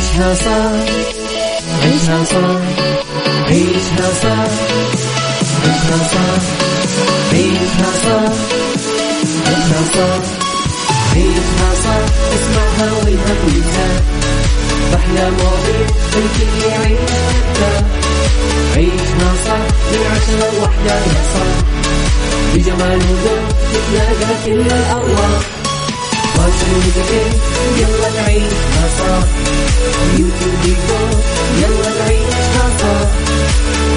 عيشها صح عيشها صح عيشها صح عيشها صح عيشها صح عيشها صح عيشها صح اسمعها والهم ينزاح أحلى مواضيع الكل يعيش عيشها صح من عشرة لوحدة يا صاح بجمال وذوق تتلاقى كل الأرواح يلا نعيشها صح يلا نعيشها صح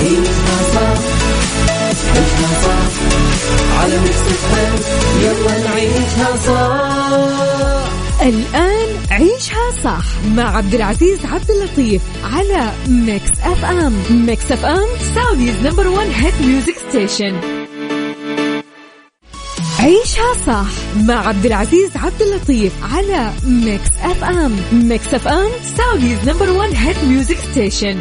عيشها صح عيشها صح على الآن عيشها صح مع عبد العزيز عبد اللطيف على ميكس اف ام ميكس اف ام سعوديز نمبر 1 هيت ميوزك ستيشن عيشها صح مع عبد العزيز عبد اللطيف على ميكس اف ام ميكس اف ام سعوديز نمبر 1 هيت ميوزك ستيشن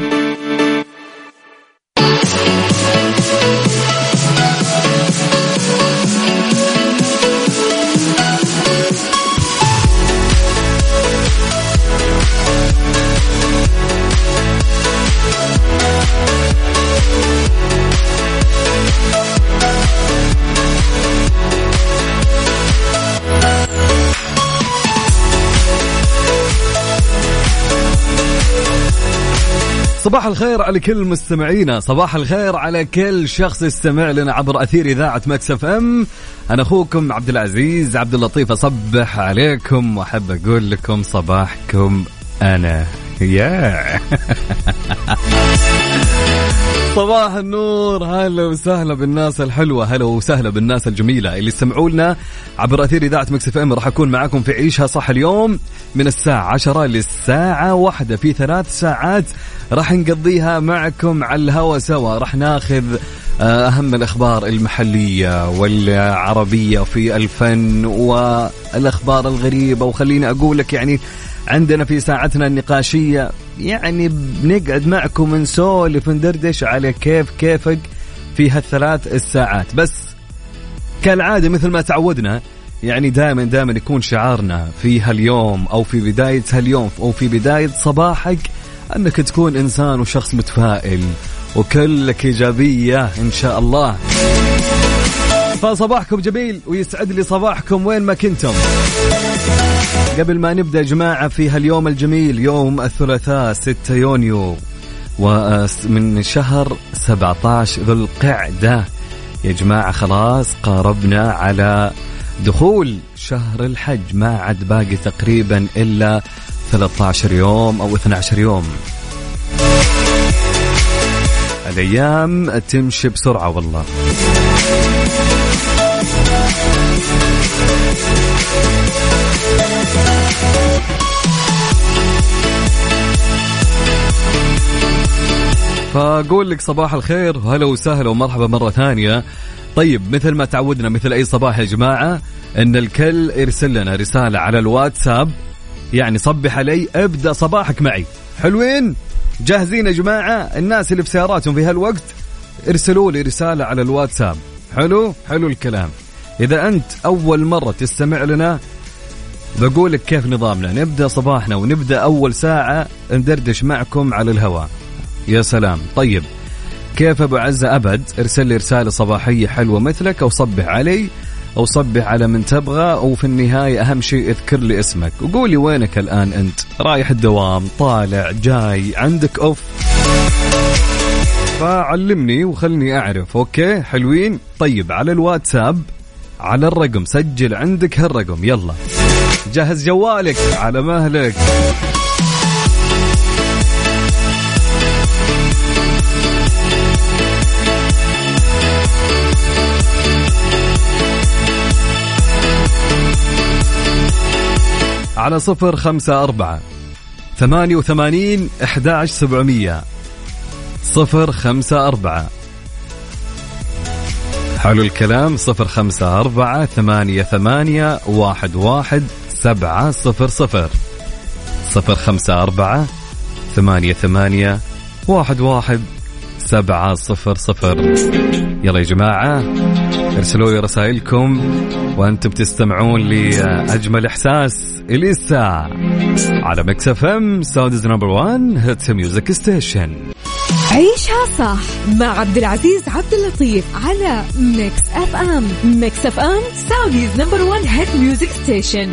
صباح الخير على كل مستمعينا صباح الخير على كل شخص يستمع لنا عبر أثير إذاعة Mix FM. أنا أخوكم عبد العزيز عبد اللطيف أصبح عليكم وأحب أقول لكم صباحكم أنا. يا صباح النور. هلا وسهلا بالناس الحلوة هلا وسهلا بالناس الجميلة اللي يستمعوا لنا عبر أثير إذاعة Mix FM. راح أكون معاكم في عيشها صح اليوم من الساعة عشرة للساعة واحدة. في ثلاث ساعات راح نقضيها معكم على الهوا سوا. راح ناخذ آه، أهم الأخبار المحلية والعربية في الفن والأخبار الغريبة. وخليني أقول لك يعني عندنا في ساعتنا النقاشية يعني بنقعد معكم نسولف ندردش على كيف كيفك في هالثلاث الساعات. بس كالعادة مثل ما تعودنا يعني دائما دائما يكون شعارنا في هاليوم أو في بداية هاليوم أو في بداية صباحك أنك تكون إنسان وشخص متفائل وكلك إيجابية إن شاء الله. فصباحكم جميل ويسعد لي صباحكم وين ما كنتم. قبل ما نبدأ يا جماعة في هاليوم الجميل يوم الثلاثاء 6 يونيو ومن شهر 17 ذو القعدة. يا جماعة خلاص قاربنا على دخول شهر الحج. ما عاد باقي تقريبا إلا 13 يوم أو 12 يوم. الأيام تمشي بسرعة والله. فأقول لك صباح الخير. هلا وسهلا ومرحبا مرة ثانية. طيب مثل ما تعودنا مثل أي صباح يا جماعة إن الكل يرسل لنا رسالة على الواتساب. يعني صبح علي ابدأ صباحك معي. حلوين؟ جاهزين يا جماعة؟ الناس اللي في سياراتهم في هالوقت ارسلوا لي رسالة على الواتساب. حلو؟ حلو الكلام. إذا أنت أول مرة تستمع لنا بقول لك كيف نظامنا. نبدأ صباحنا ونبدأ أول ساعة ندردش معكم على الهواء. يا سلام. طيب كيف أبو عزة أبد؟ ارسل لي رسالة صباحية حلوة مثلك أو صبح علي أو صبح على من تبغى وفي النهاية أهم شيء اذكر لي اسمك. وقولي وينك الآن أنت؟ رايح الدوام طالع جاي عندك أوف. فعلمني وخلني أعرف أوكي؟ حلوين؟ طيب على الواتساب على الرقم سجل عندك هالرقم يلا. جهز جوالك على مهلك. على صفر خمسة أربعة ثمانية وثمانين أحداش سبعمية. صفر خمسة أربعة. حلو الكلام. صفر خمسة أربعة ثمانية ثمانية واحد واحد سبعة صفر صفر. صفر خمسة أربعة ثمانية ثمانية واحد واحد سبعة صفر صفر. يلا يا جماعة. ارسلوا لي رسائلكم وأنتم بتستمعون لأجمل إحساس إليسا على Mix FM Saudi's number 1 hit music station عيشها صح مع عبد العزيز عبد اللطيف على Mix FM Mix FM Saudi's number 1 hit music station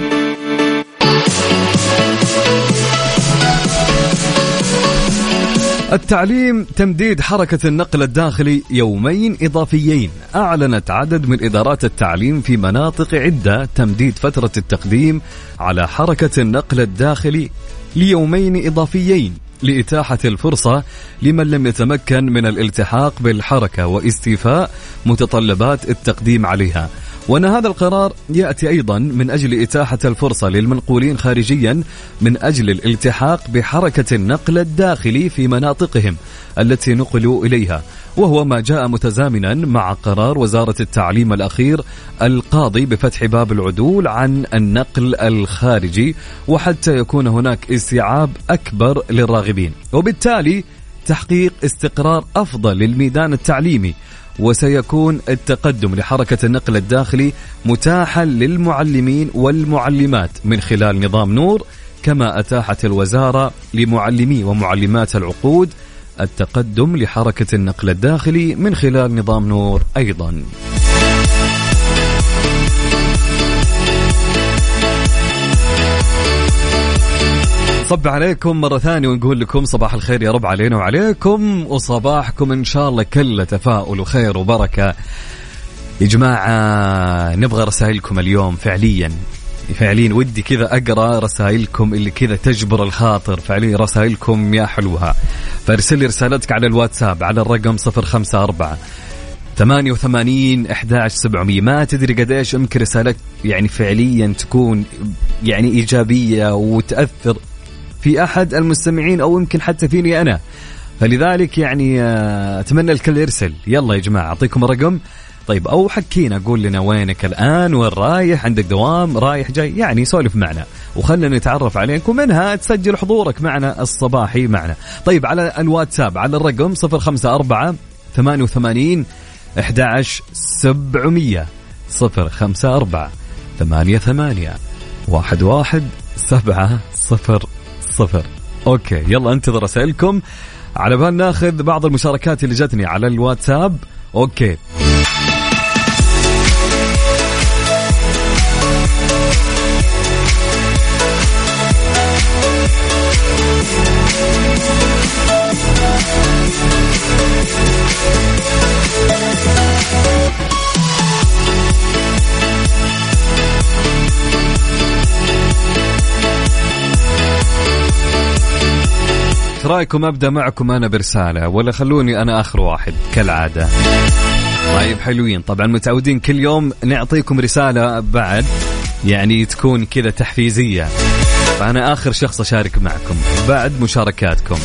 التعليم تمديد حركة النقل الداخلي يومين إضافيين. أعلنت عدد من إدارات التعليم في مناطق عدة تمديد فترة التقديم على حركة النقل الداخلي ليومين إضافيين لإتاحة الفرصة لمن لم يتمكن من الالتحاق بالحركة واستيفاء متطلبات التقديم عليها. وأن هذا القرار يأتي أيضا من أجل إتاحة الفرصة للمنقولين خارجيا من أجل الالتحاق بحركة النقل الداخلي في مناطقهم التي نقلوا إليها وهو ما جاء متزامنا مع قرار وزارة التعليم الأخير القاضي بفتح باب العدول عن النقل الخارجي وحتى يكون هناك استيعاب أكبر للراغبين. وبالتالي تحقيق استقرار أفضل للميدان التعليمي وسيكون التقدم لحركة النقل الداخلي متاحا للمعلمين والمعلمات من خلال نظام نور كما أتاحت الوزارة لمعلمي ومعلمات العقود التقدم لحركة النقل الداخلي من خلال نظام نور أيضا. صب عليكم مرة ثانية ونقول لكم صباح الخير يا رب علينا وعليكم وصباحكم إن شاء الله كله تفاؤل وخير وبركة. يا جماعة نبغى رسائلكم اليوم فعليا. فعليا ودي كذا أقرأ رسائلكم اللي كذا تجبر الخاطر. فعليا رسائلكم يا حلوها. فارسل لي رسالتك على الواتساب على الرقم 054 88 11 700 ما تدري قد إيش يمكن رسالتك يعني فعليا تكون يعني إيجابية وتأثر في أحد المستمعين أو يمكن حتى فيني أنا. فلذلك يعني آه، أتمنى الكل يرسل. يلا يا جماعة أعطيكم الرقم. طيب أو حكينا قول لنا وينك الآن؟ وين رايح؟ عندك دوام؟ رايح جاي؟ يعني سولف معنا. وخلنا نتعرف عليك ومنها تسجل حضورك معنا الصباحي معنا. طيب على الواتساب على الرقم 054 88 11 700 054 88 11 700 صفر. أوكي يلا انتظر رسائلكم على بال ناخذ بعض المشاركات اللي جتني على الواتساب. أوكي. رأيكم أبدأ معكم أنا برسالة ولا خلوني أنا آخر واحد كالعادة. طيب حلوين. طبعا متعودين كل يوم نعطيكم رسالة بعد يعني تكون كذا تحفيزية. فأنا آخر شخص أشارك معكم بعد مشاركاتكم.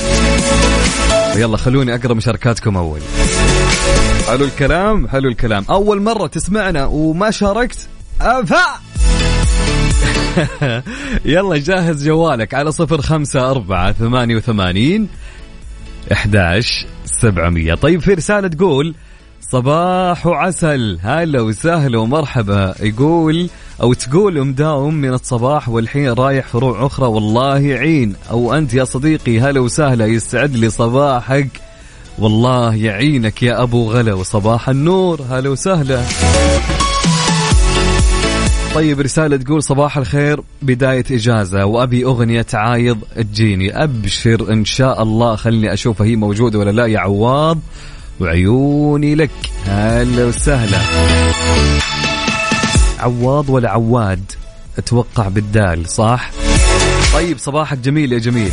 يلا خلوني أقرأ مشاركاتكم أول. حلو الكلام حلو الكلام. أول مرة تسمعنا وما شاركت افا يلا جهز جوالك على صفر خمسة أربعة ثمانية وثمانين أحداش سبعمية. طيب في رسالة تقول صباح وعسل. هلا وسهلا ومرحبا. يقول أو تقول مداوم من الصباح والحين رايح فروع أخرى والله يعين أو أنت يا صديقي هلا وسهلا يستعد لي صباحك. والله يعينك يا أبو غلا وصباح النور. هلا وسهلا. طيب رسالة تقول صباح الخير بداية إجازة وأبي أغنية عايض تجيني. أبشر إن شاء الله خلني أشوفها هي موجودة ولا لا يا عواض وعيوني لك. هلا وسهلا. عواض ولا عواد؟ أتوقع بالدال صح؟ طيب صباحك جميل يا جميل.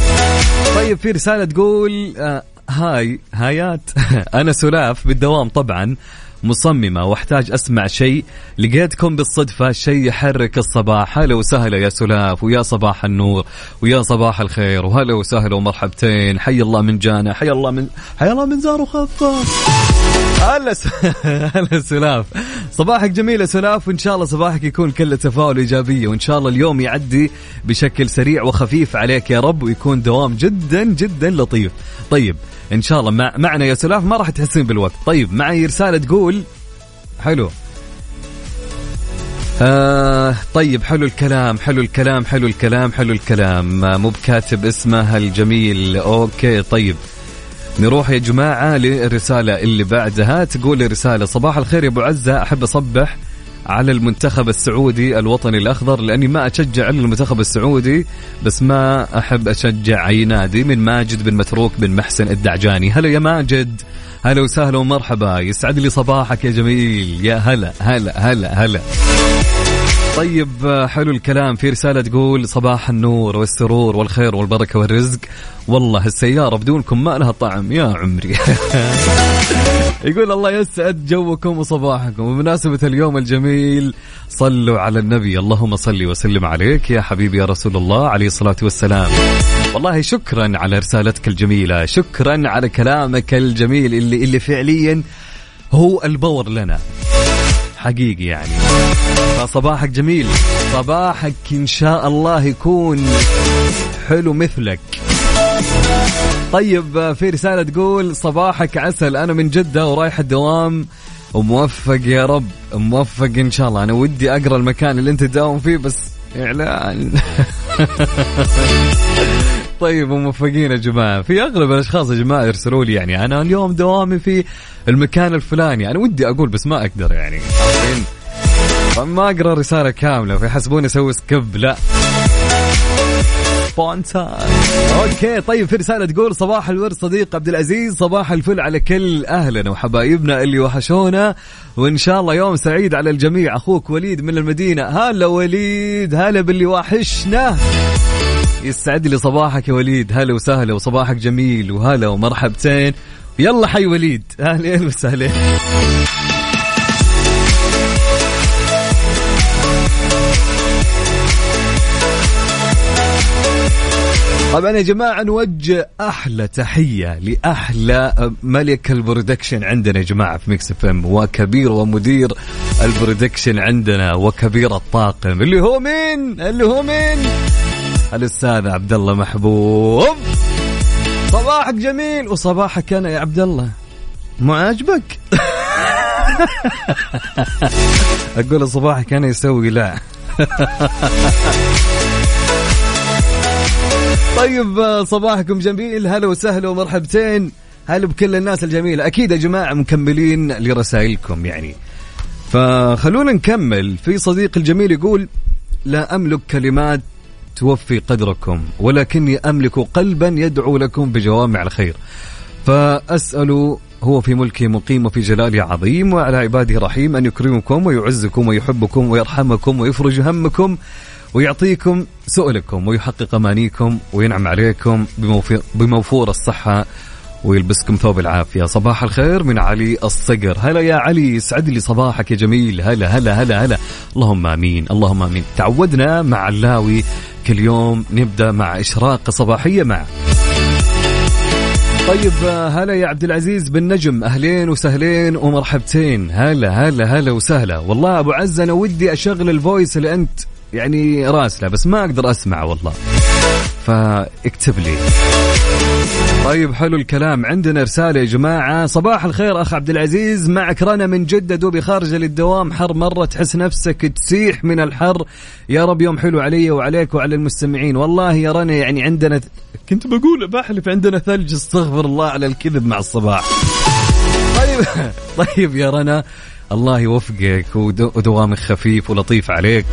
طيب في رسالة تقول آه هاي هايات. أنا سلاف بالدوام طبعا. مصممة واحتاج أسمع شيء. لقيتكم بالصدفة شيء يحرك الصباح. هلا وسهلا يا سلاف ويا صباح النور ويا صباح الخير وهلا وسهلا ومرحبتين. حي الله من جانا حي الله من حي الله من زار وخفة هلا. هلا سلاف. صباحك جميل يا سلاف وإن شاء الله صباحك يكون كله تفاؤل إيجابية وإن شاء الله اليوم يعدي بشكل سريع وخفيف عليك يا رب ويكون دوام جدا جدا لطيف. طيب إن شاء الله. مع معنا يا سلاف ما راح تحسين بالوقت. طيب معي رسالة تقول حلو. آه طيب حلو الكلام حلو الكلام حلو الكلام حلو الكلام. آه، مو بكاتب اسمه الجميل. أوكي طيب. نروح يا جماعة للرسالة اللي بعدها. تقول رسالة. صباح الخير يا أبو عزة. أحب أصبح على المنتخب السعودي الوطني الأخضر لأني ما أشجع إلا المنتخب السعودي بس ما أحب أشجع أي نادي من ماجد بن متروك بن محسن الدعجاني. هلا يا ماجد. هلا وسهلا ومرحبا. يسعد لي صباحك يا جميل. يا هلا هلا هلا هلا. طيب حلو الكلام. في رسالة تقول صباح النور والسرور والخير والبركة والرزق. والله السيارة بدونكم ما لها طعم. يا عمري. يقول الله يسعد جوكم وصباحكم. وبمناسبة اليوم الجميل صلوا على النبي. اللهم صل وسلم عليك يا حبيبي يا رسول الله عليه الصلاة والسلام. والله شكرا على رسالتك الجميلة. شكرا على كلامك الجميل اللي, اللي فعليا هو البور لنا. حقيقي يعني. فصباحك جميل. صباحك إن شاء الله يكون حلو مثلك. طيب في رسالة تقول صباحك عسل أنا من جدة ورايح الدوام. وموفق يا رب موفق إن شاء الله. أنا ودي أقرأ المكان اللي أنت تداوم فيه بس إعلان. طيب موفقين يا جماعة. في أغلب الأشخاص يا جماعة يرسلوا لي يعني أنا اليوم دوامي في المكان الفلاني. أنا ودي أقول بس ما أقدر يعني. ما أقرأ رسالة كاملة. فيحسبوني أسوي skip لا. sponsor okay طيب في رسالة تقول صباح الورد صديق عبد العزيز صباح الفل على كل أهلنا وحبايبنا اللي وحشونا وإن شاء الله يوم سعيد على الجميع. أخوك وليد من المدينة. هلا وليد هلا باللي وحشنا. يسعد لي صباحك يا وليد. هلا وسهلا وصباحك جميل وهلا ومرحبتين. يلا حي وليد. أهلين وسهلا طبعا يا جماعة نوجه أحلى تحية لأحلى ملك ال production عندنا يا جماعة في Mix FM وكبير ومدير البرودكشن عندنا وكبير الطاقم اللي هو مين؟ اللي هو مين؟ الأستاذ عبد الله محبوب صباحك جميل وصباحك أنا يا عبد الله مو عاجبك؟ أقول صباحك أنا يسوي لا طيب صباحكم جميل. هلا وسهلا ومرحبتين. هلا بكل الناس الجميلة. أكيد يا جماعة مكملين لرسائلكم يعني. فخلونا نكمل. في صديق الجميل يقول لا أملك كلمات توفي قدركم ولكني أملك قلبا يدعو لكم بجوامع الخير. فأسأل هو في ملكه مقيم وفي جلاله عظيم وعلى عباده رحيم أن يكرمكم ويعزكم ويحبكم ويرحمكم ويفرج همكم ويعطيكم سؤلكم ويحقق أمانيكم وينعم عليكم بموفور الصحة ويلبسكم ثوب العافية. صباح الخير من علي الصقر. هلا يا علي يسعد لي صباحك يا جميل. هلا هلا هلا هلا. اللهم آمين اللهم آمين. تعودنا مع اللاوي. كل يوم نبدأ مع اشراقه صباحية معه طيب هلا يا عبد العزيز بن نجم. أهلين وسهلين ومرحبتين. هلا هلا هلا وسهلا. والله أبو عز أنا ودي أشغل الفويس اللي أنت يعني راسلة بس ما أقدر أسمع والله. فاكتب لي. طيب حلو الكلام. عندنا رسالة يا جماعة. صباح الخير أخ عبد العزيز. معك رنا من جدة دوبي خارجة للدوام. حر مرة تحس نفسك تسيح من الحر. يا رب يوم حلو علي وعليك وعلى المستمعين. والله يا رنا يعني عندنا. كنت بقول بحلف عندنا ثلج استغفر الله على الكذب مع الصباح. طيب طيب يا رنا. الله يوفقك ودوامك خفيف ولطيف عليك.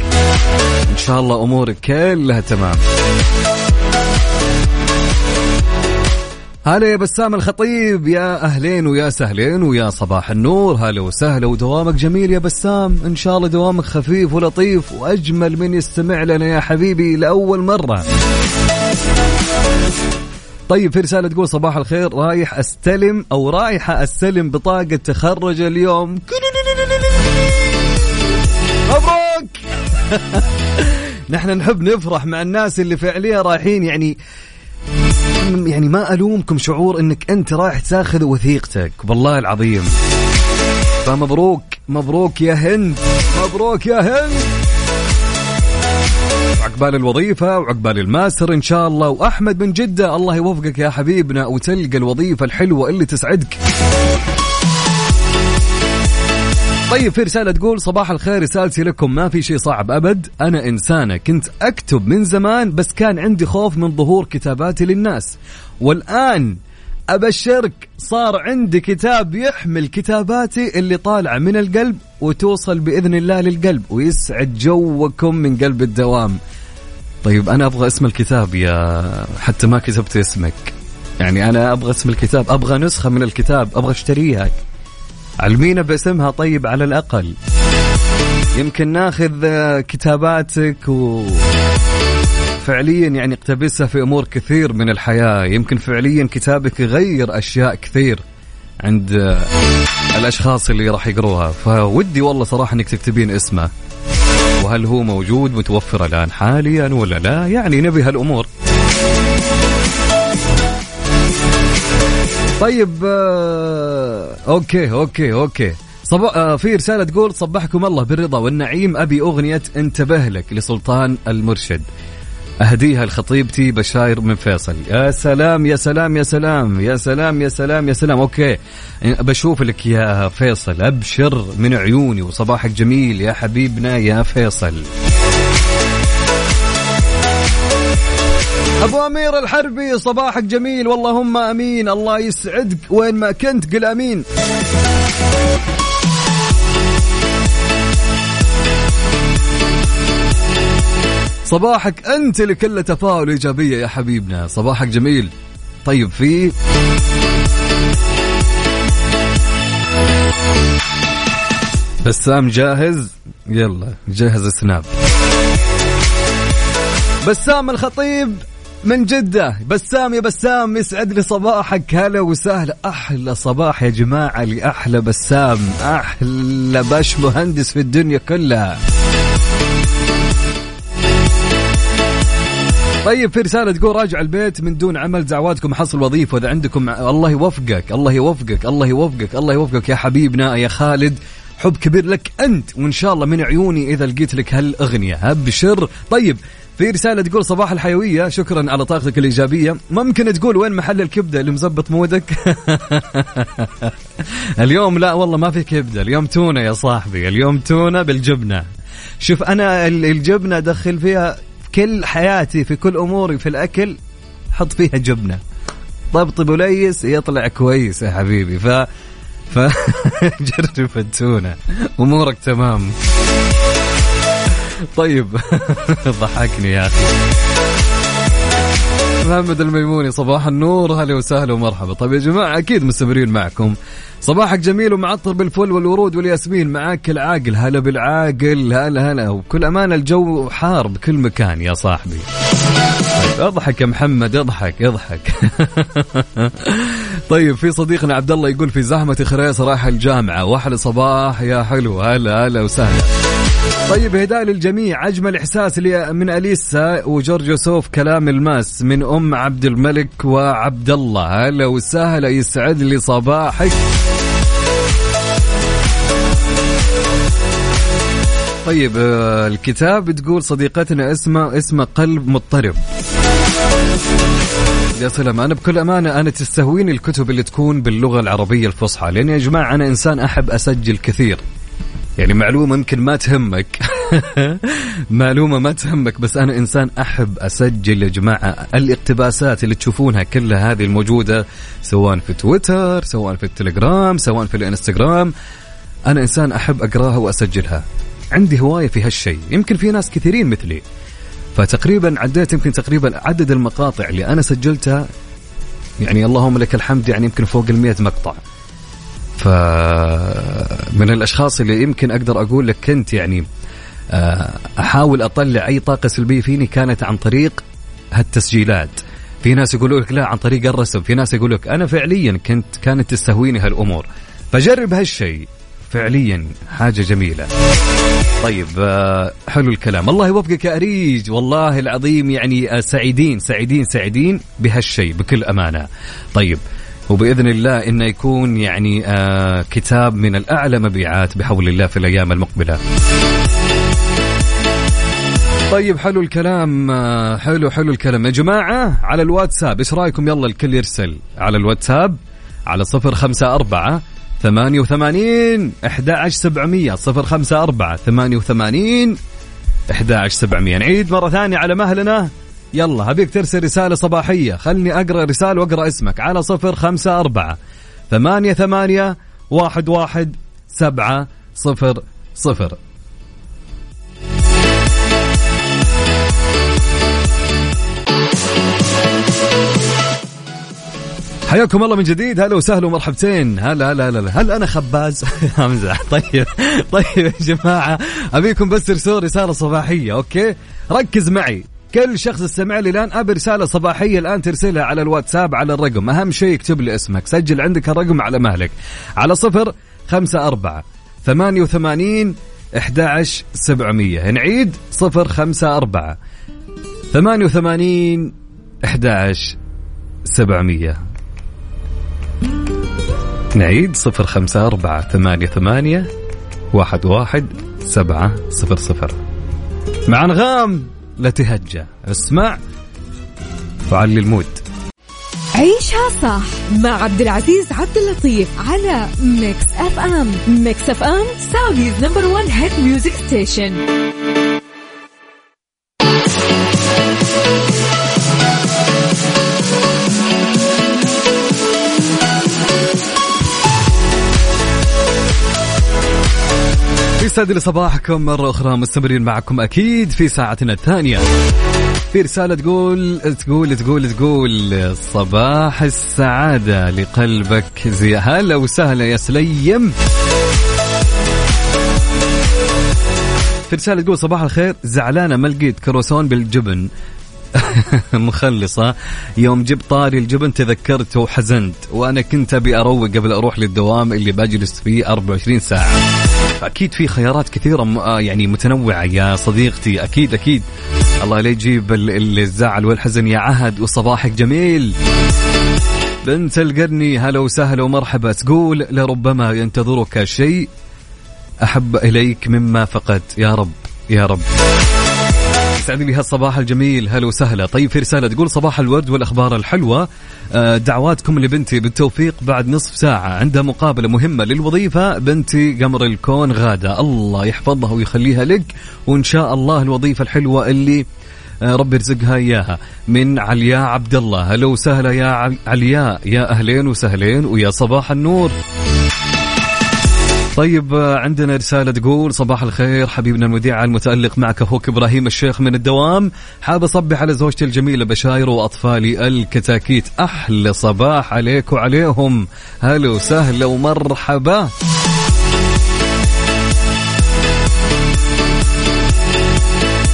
إن شاء الله أمورك كلها تمام. هلا يا بسام الخطيب يا أهلين ويا سهلين ويا صباح النور. هلا وسهلا ودوامك جميل يا بسام. إن شاء الله دوامك خفيف ولطيف وأجمل من يستمع لنا يا حبيبي لأول مرة. طيب في رسالة تقول صباح الخير. رايح أستلم أو رايحة أستلم بطاقة تخرج اليوم؟ مبروك نحن نحب نفرح مع الناس اللي فعليا رايحين. يعني يعني ما ألومكم شعور إنك أنت رايح تاخذ وثيقتك. والله العظيم. فمبروك مبروك يا هند. مبروك يا هند. عقبال الوظيفة وعقبال الماستر إن شاء الله. وأحمد من جدة الله يوفقك يا حبيبنا وتلقى الوظيفة الحلوة اللي تسعدك. طيب في رسالة تقول صباح الخير رسالتي لكم ما في شيء صعب أبد. أنا إنسانة كنت أكتب من زمان بس كان عندي خوف من ظهور كتاباتي للناس. والآن أبشرك صار عندي كتاب يحمل كتاباتي اللي طالعة من القلب وتوصل بإذن الله للقلب ويسعد جوكم من قلب الدوام. طيب أنا أبغى اسم الكتاب يا حتى ما كتبت اسمك. يعني أنا أبغى اسم الكتاب أبغى نسخة من الكتاب أبغى أشتريها. علمينا باسمها طيب على الأقل. يمكن ناخذ كتاباتك و فعليا يعني اقتبسها في أمور كثير من الحياة. يمكن فعليا كتابك يغير أشياء كثير عند الأشخاص اللي راح يقروها. فودي والله صراحة إنك تكتبين اسمه. وهل هو موجود متوفر الآن حاليا ولا لا؟ يعني نبي هالأمور. طيب آه okay okay okay. صب... آه في رسالة تقول صبحكم الله بالرضا والنعيم أبي أغنية انتبه لك لسلطان المرشد. أهديها لخطيبتي بشاير من فيصل. يا سلام يا سلام يا سلام يا سلام يا سلام يا سلام. okay. بشوف لك يا فيصل أبشر من عيوني وصباحك جميل يا حبيبنا يا فيصل. أبو أمير الحربي صباحك جميل. واللهم آمين. الله يسعدك وين ما كنت. قل آمين. صباحك أنت لكل تفاؤل إيجابية يا حبيبنا. صباحك جميل. طيب في بسام جاهز؟ يلا جهز سناب بسام الخطيب من جدة. بسام يا بسام يسعد لي صباحك. هلا وسهلا. أحلى صباح يا جماعة لأحلى بسام. أحلى باش مهندس في الدنيا كلها. طيب في رسالة تقول راجع البيت من دون عمل دعواتكم حصل وظيفة. وإذا عندكم الله يوفقك الله يوفقك الله يوفقك الله يوفقك يا حبيبنا يا خالد. حب كبير لك أنت وإن شاء الله من عيوني إذا لقيت لك هالأغنية. أبشر طيب في رسالة تقول صباح الحيوية شكرا على طاقتك الإيجابية. ممكن تقول وين محل الكبدة اللي مزبط مودك؟ اليوم لا والله ما في كبدة. اليوم تونة يا صاحبي اليوم تونة بالجبنة. شوف أنا الجبنة أدخل فيها كل حياتي في كل أموري في الأكل حط فيها جبنة. طبطب وليس يطلع كويس يا حبيبي. ف فجرب التونة. أمورك تمام. طيب. ضحكني يا أخي. محمد الميموني صباح النور هلا وسهلا ومرحبا. طيب يا جماعة أكيد مستمرين معكم. صباحك جميل ومعطر بالفل والورود والياسمين. معاك العاقل هلا بالعاقل هلا هلا. وبكل أمانة الجو حار بكل مكان يا صاحبي. طيب أضحك يا محمد أضحك أضحك. طيب في صديقنا عبد الله يقول في زحمة خريص رايح الجامعة. واحلى صباح يا حلو. هلا هلا وسهلا. طيب هداء للجميع. اجمل احساس لي من أليسا وجورج يوسف كلام الماس من أم عبد الملك وعبد الله هلا وسهلا يسعد لي صباحك. طيب آه، الكتاب تقول صديقتنا اسمه اسمه قلب مضطرب. يا سلام. أنا بكل أمانة أنا تستهويني الكتب اللي تكون باللغة العربية الفصحى لأن يا جماعة أنا إنسان أحب أسجل كثير. يعني معلومة يمكن ما تهمك. معلومة ما تهمك بس أنا إنسان أحب أسجل يا جماعة الاقتباسات اللي تشوفونها كلها هذه الموجودة سواء في تويتر سواء في التليجرام سواء في الإنستغرام. أنا إنسان أحب أقراها وأسجلها. عندي هواية في هالشيء. يمكن في ناس كثيرين مثلي. فتقريبا عديت يمكن تقريبا عدد المقاطع اللي أنا سجلتها. يعني اللهم لك الحمد يعني يمكن فوق ال مقطع. فمن الأشخاص اللي يمكن أقدر أقول لك كنت يعني آه، أحاول أطلع أي طاقة سلبية فيني كانت عن طريق هالتسجيلات. في ناس يقولوا لك لا عن طريق الرسم. في ناس يقول لك أنا فعليا كنت كانت تستهويني هالأمور. فجرب هالشيء. فعليا. حاجة جميلة. طيب آه، حلو الكلام. الله يوفقك يا أريج. والله العظيم يعني آه، سعيدين سعيدين سعيدين بهالشيء بكل أمانة. طيب وبإذن الله إنه يكون يعني آه كتاب من الأعلى مبيعات بحول الله في الأيام المقبلة. طيب حلو الكلام حلو حلو الكلام. يا جماعة على الواتساب. إيش رأيكم؟ يلا الكل يرسل. على الواتساب على صفر خمسة أربعة ثمانية وثمانين أحد عشر سبعمية صفر خمسة أربعة ثمانية وثمانين أحد عشر سبعمية نعيد مرة ثانية على مهلنا. يلا هبيك ترسل رسالة صباحية. خلني أقرأ رسالة وأقرأ اسمك على صفر خمسة أربعة ثمانية ثمانية واحد واحد سبعة صفر صفر. حياكم الله من جديد. هلا وسهلا ومرحبتين. هلا هلا هلا هل أنا خباز؟ امزح طيب طيب يا جماعة. أبيكم بس ترسلوا رسالة صباحية أوكي؟ ركز معي. كل شخص استمع لي الآن ابي رسالة صباحية الآن ترسلها على الواتساب على الرقم. أهم شيء اكتب لي اسمك. سجل عندك الرقم على مهلك. على صفر خمسة أربعة ثمانية وثمانين أحد سبعمية. نعيد صفر خمسة أربعة ثمانية وثمانين أحد سبعمية. نعيد صفر خمسة أربعة ثمانية ثمانية واحد واحد سبعة صفر صفر. مع أنغام لا تهجى اسمع وعلي ال mood عيشها صح مع عبد العزيز عبد اللطيف على Mix FM Mix FM Saudi's number 1 hit music station يسعد لي صباحكم مرة أخرى مستمرين معكم أكيد في ساعتنا الثانية. في رسالة تقول تقول تقول تقول صباح السعادة لقلبك. زي هلا وسهلا يا سليم. في رسالة تقول صباح الخير زعلانة ما لقيت كروسون بالجبن. مخلصة. يوم جبت طاري الجبن تذكرت وحزنت وأنا كنت أبي أروق قبل أروح للدوام اللي بجلس فيه 24 ساعة. أكيد في خيارات كثيرة آه، يعني متنوعة يا صديقتي. أكيد أكيد. الله لا يجيب الزعل والحزن يا عهد وصباحك جميل. بنت القرني هلا وسهلا ومرحبا. تقول لربما ينتظرك شيء أحب إليك مما فقدت. يا رب يا رب. يسعد لي هالصباح الجميل. هلا وسهلا. طيب في رسالة تقول صباح الورد والأخبار الحلوة. آه، دعواتكم لبنتي بالتوفيق بعد نصف ساعة. عندها مقابلة مهمة للوظيفة بنتي قمر الكون غادة. الله يحفظها ويخليها لك وإن شاء الله الوظيفة الحلوة اللي آه، ربي يرزقها إياها. من علياء عبد الله. هلا وسهلا يا علياء. يا أهلين وسهلين ويا صباح النور. طيب عندنا رسالة تقول صباح الخير حبيبنا المذيع المتألق معك أخوك إبراهيم الشيخ من الدوام. حاب أصبح على زوجتي الجميلة بشاير وأطفالي الكتاكيت. أحلى صباح عليك وعليهم. هلا وسهلا ومرحبا.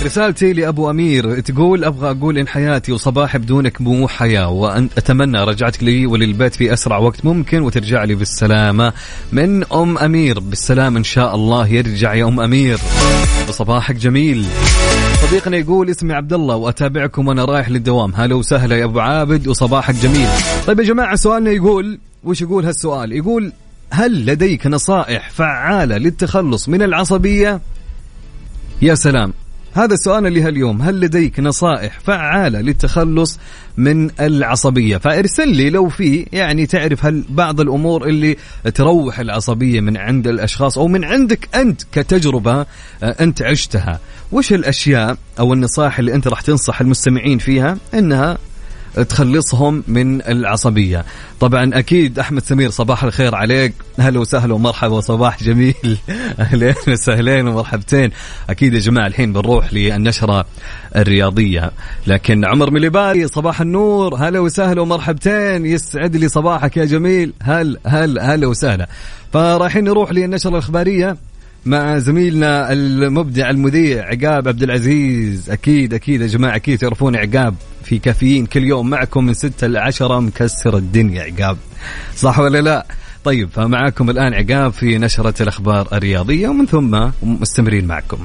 رسالتي لأبو أمير. تقول أبغى أقول إن حياتي وصباحي بدونك مو حياة وان أتمنى رجعتك لي وللبيت في أسرع وقت ممكن وترجع لي بالسلامة. من أم أمير. بالسلامة إن شاء الله يرجع يا أم أمير. وصباحك جميل. صديقنا يقول اسمي عبد الله وأتابعكم وأنا رايح للدوام. هلا وسهلا يا أبو عابد وصباحك جميل. طيب يا جماعة سؤالنا يقول وش يقول هالسؤال؟ يقول هل لديك نصائح فعالة للتخلص من العصبية؟ يا سلام. هذا السؤال اللي هاليوم هل لديك نصائح فعالة للتخلص من العصبية؟ فارسل لي لو في يعني تعرف هل بعض الأمور اللي تروح العصبية من عند الأشخاص أو من عندك أنت كتجربة آه، أنت عشتها وش الأشياء أو النصائح اللي أنت راح تنصح المستمعين فيها؟ أنها تخلصهم من العصبية. طبعا أكيد أحمد سمير صباح الخير عليك. هلا وسهلا ومرحبا وصباح جميل. أهلين وسهلين ومرحبتين. أكيد يا جماعة الحين بنروح للنشرة الرياضية. لكن عمر مليباري صباح النور. هلا وسهلا ومرحبتين. يسعد لي صباحك يا جميل. هل هل هلا وسهلا. فرايحين نروح للنشرة الإخبارية. مع زميلنا المبدع المذيع عقاب عبد العزيز أكيد أكيد يا جماعة أكيد تعرفون عقاب في كافيين كل يوم معكم من 6 ل 10 مكسر الدنيا عقاب صح ولا لا؟ طيب فمعاكم الآن عقاب في نشرة الأخبار الرياضية ومن ثم مستمرين معكم.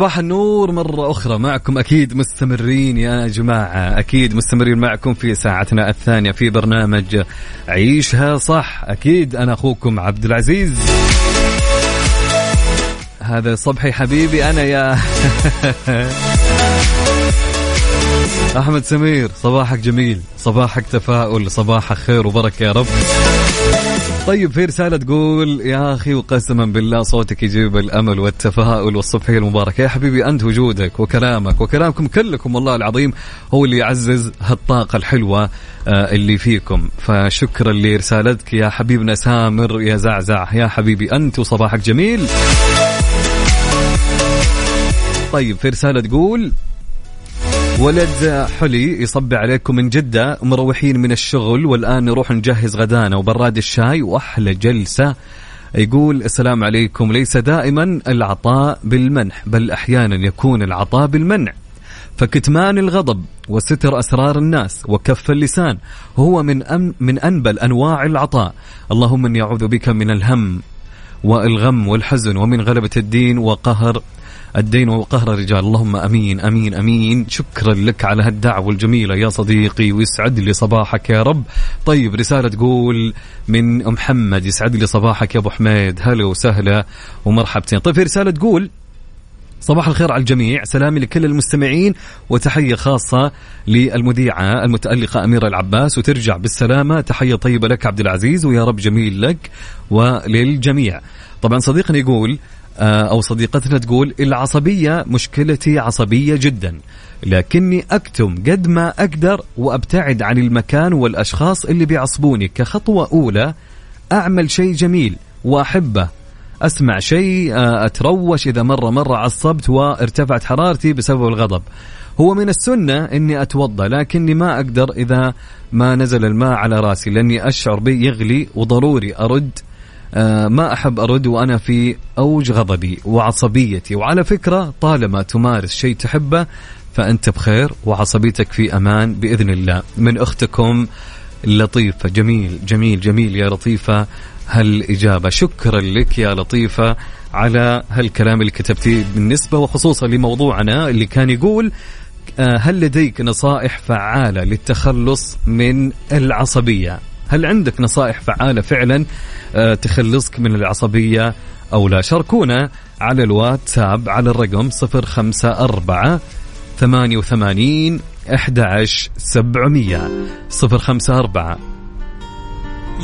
صباح النور مرة أخرى. معكم أكيد مستمرين يا جماعة. أكيد مستمرين معكم في ساعتنا الثانية في برنامج عيشها صح. أكيد أنا أخوكم عبد العزيز. هذا صبحي حبيبي أنا يا أحمد سمير. صباحك جميل. صباحك تفاؤل. صباحك خير وبركة يا رب. طيب في رسالة تقول يا أخي وقسما بالله صوتك يجيب الأمل والتفاؤل والصبحية المباركة. يا حبيبي أنت وجودك وكلامك وكلامكم كلكم والله العظيم هو اللي يعزز هالطاقة الحلوة آه، اللي فيكم. فشكرا لرسالتك يا حبيبنا سامر يا زعزع. يا حبيبي أنت وصباحك جميل. طيب في رسالة تقول ولد حلي يصبي عليكم من جدة مروحين من الشغل والآن نروح نجهز غدانا وبراد الشاي وأحلى جلسة. يقول السلام عليكم ليس دائما العطاء بالمنح بل أحيانا يكون العطاء بالمنع. فكتمان الغضب وستر أسرار الناس وكف اللسان هو من أم من أنبل أنواع العطاء. اللهم إني أعوذ بك من الهم والغم والحزن ومن غلبة الدين وقهر الدين وقهر الرجال اللهم أمين أمين أمين. شكرا لك على هالدعوة الجميلة يا صديقي. ويسعد لي صباحك يا رب. طيب رسالة تقول من محمد يسعد لي صباحك يا أبو حميد. هلا وسهلا ومرحبتين. طيب في رسالة تقول صباح الخير على الجميع. سلامي لكل المستمعين وتحية خاصة للمذيعة المتألقة أميرة العباس. وترجع بالسلامة. تحية طيبة لك عبد العزيز ويا رب جميل لك وللجميع. طبعا صديقنا يقول أو صديقتنا تقول العصبية مشكلتي عصبية جدا لكني أكتم قد ما أقدر وأبتعد عن المكان والأشخاص اللي بيعصبوني. كخطوة أولى أعمل شيء جميل وأحبه أسمع شيء آه، أتروش إذا مرة مرة عصبت وارتفعت حرارتي بسبب الغضب. هو من السنة أني أتوضأ لكني ما أقدر إذا ما نزل الماء على راسي لأني أشعر بي يغلي وضروري أرد آه، ما أحب أرد وأنا في أوج غضبي وعصبيتي. وعلى فكرة طالما تمارس شيء تحبه فأنت بخير وعصبيتك في أمان بإذن الله. من أختكم لطيفة. جميل جميل جميل يا لطيفة هالإجابة. شكرا لك يا لطيفة على هالكلام اللي كتبتيه. بالنسبة وخصوصا لموضوعنا اللي كان يقول آه، هل لديك نصائح فعالة للتخلص من العصبية؟ هل عندك نصائح فعالة فعلا آه، تخلصك من العصبية أو لا؟ شاركونا على الواتساب على الرقم 054 88 11 700 054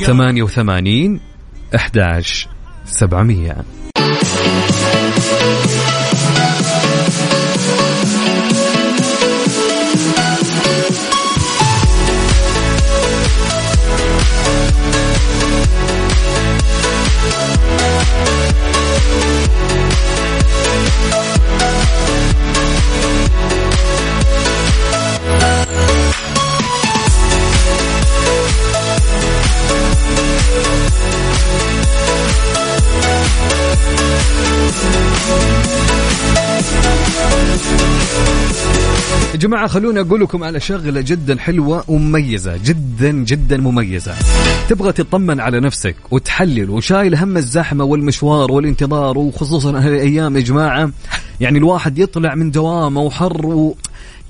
88 11 جماعة خلوني أقول لكم على شغلة جدا حلوة ومميزة جدا جدا مميزة. تبغى تطمن على نفسك وتحلل وشايل هم الزحمة والمشوار والانتظار وخصوصا هالأيام يا جماعة. يعني الواحد يطلع من دوامة وحر و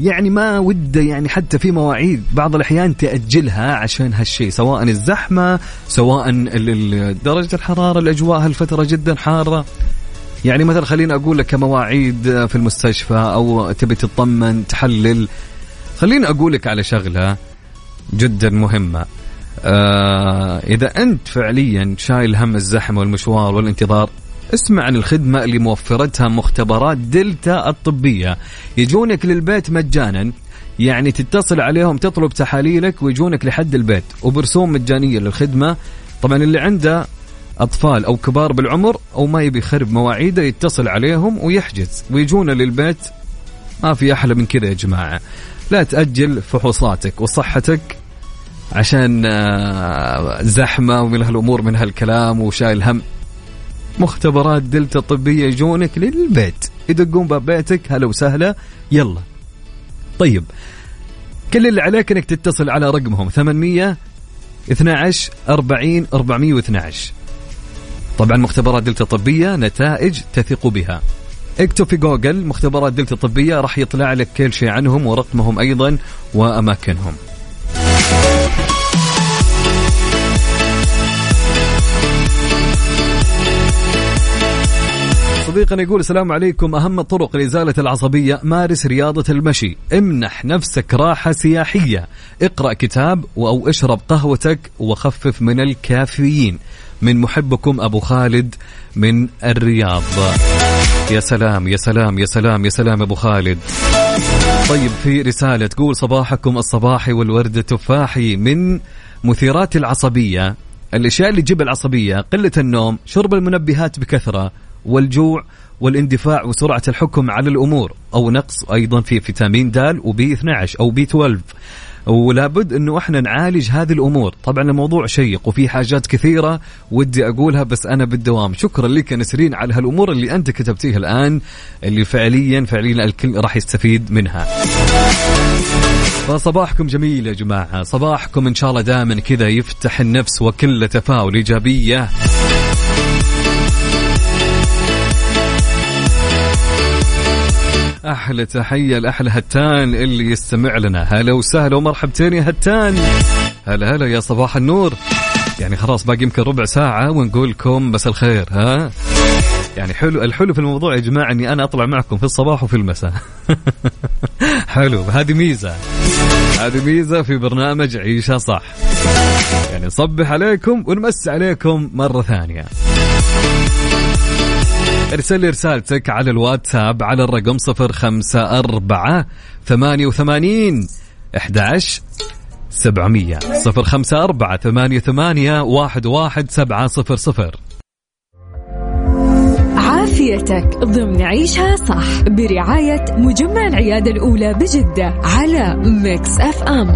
يعني ما وده يعني حتى في مواعيد بعض الأحيان تأجلها عشان هالشيء سواء الزحمة سواء درجة الحرارة الأجواء هالفترة جدا حارة. يعني مثلا خليني أقول لك مواعيد في المستشفى أو تبي تطمن تحلل خليني أقول لك على شغلة جدا مهمة. آه إذا أنت فعليا شايل هم الزحمة والمشوار والانتظار اسمع عن الخدمة اللي موفرتها مختبرات دلتا الطبية. يجونك للبيت مجانا يعني تتصل عليهم تطلب تحاليلك ويجونك لحد البيت. وبرسوم مجانية للخدمة. طبعا اللي عنده أطفال أو كبار بالعمر أو ما يبي يخرب مواعيده يتصل عليهم ويحجز. ويجونا للبيت. ما في أحلى من كذا يا جماعة. لا تأجل فحوصاتك وصحتك عشان آه، زحمة ومن هالأمور من هالكلام وشايل هم. مختبرات دلتا الطبيه يجونك للبيت. يدقون باب بيتك هلا وسهلا يلا. طيب. كل اللي عليك إنك تتصل على رقمهم. 800 12 40 412 طبعا مختبرات دلتا طبية نتائج تثق بها. اكتب في جوجل مختبرات دلتا الطبية راح يطلع لك كل شيء عنهم ورقمهم أيضا وأماكنهم. صديقنا يقول السلام عليكم. أهم الطرق لإزالة العصبية مارس رياضة المشي. امنح نفسك راحة سياحية. اقرأ كتاب أو اشرب قهوتك وخفف من الكافيين. من محبكم أبو خالد من الرياض. يا سلام يا سلام يا سلام يا سلام أبو خالد. طيب في رسالة تقول صباحكم الصباحي والورد التفاحي. من مثيرات العصبية الأشياء اللي تجيب العصبية قلة النوم شرب المنبهات بكثرة. والجوع والاندفاع وسرعة الحكم على الأمور أو نقص أيضا في فيتامين د وبي 12 أو بي 12 ولابد إنه إحنا نعالج هذه الأمور. طبعا الموضوع شيق وفي حاجات كثيرة ودي أقولها بس أنا بالدوام. شكرا لك نسرين على هالأمور اللي أنت كتبتيها الآن اللي فعليا فعليا الكل راح يستفيد منها. فصباحكم جميل يا جماعة. صباحكم إن شاء الله دائما كذا يفتح النفس وكل تفاؤل إيجابية. أحلى تحية لأحلى هتان اللي يستمع لنا. هلا وسهلا ومرحبتين يا هتان. هلا هلا يا صباح النور. يعني خلاص باقي يمكن ربع ساعة ونقول لكم بس الخير ها؟ يعني حلو الحلو في الموضوع يا جماعة إني أنا أطلع معكم في الصباح وفي المساء. حلو هذه ميزة. هذه ميزة في برنامج عيشها صح. يعني نصبح عليكم ونمس عليكم مرة ثانية. ارسل لي رسالتك على الواتساب على الرقم صفر خمسة أربعة ثمانية وثمانين أحد سبعمية صفر خمسة أربعة ثمانية ثمانية واحد واحد سبعة صفر صفر. عافيتك ضمن عيشها صح برعاية مجمع العيادة الأولى بجدة على Mix FM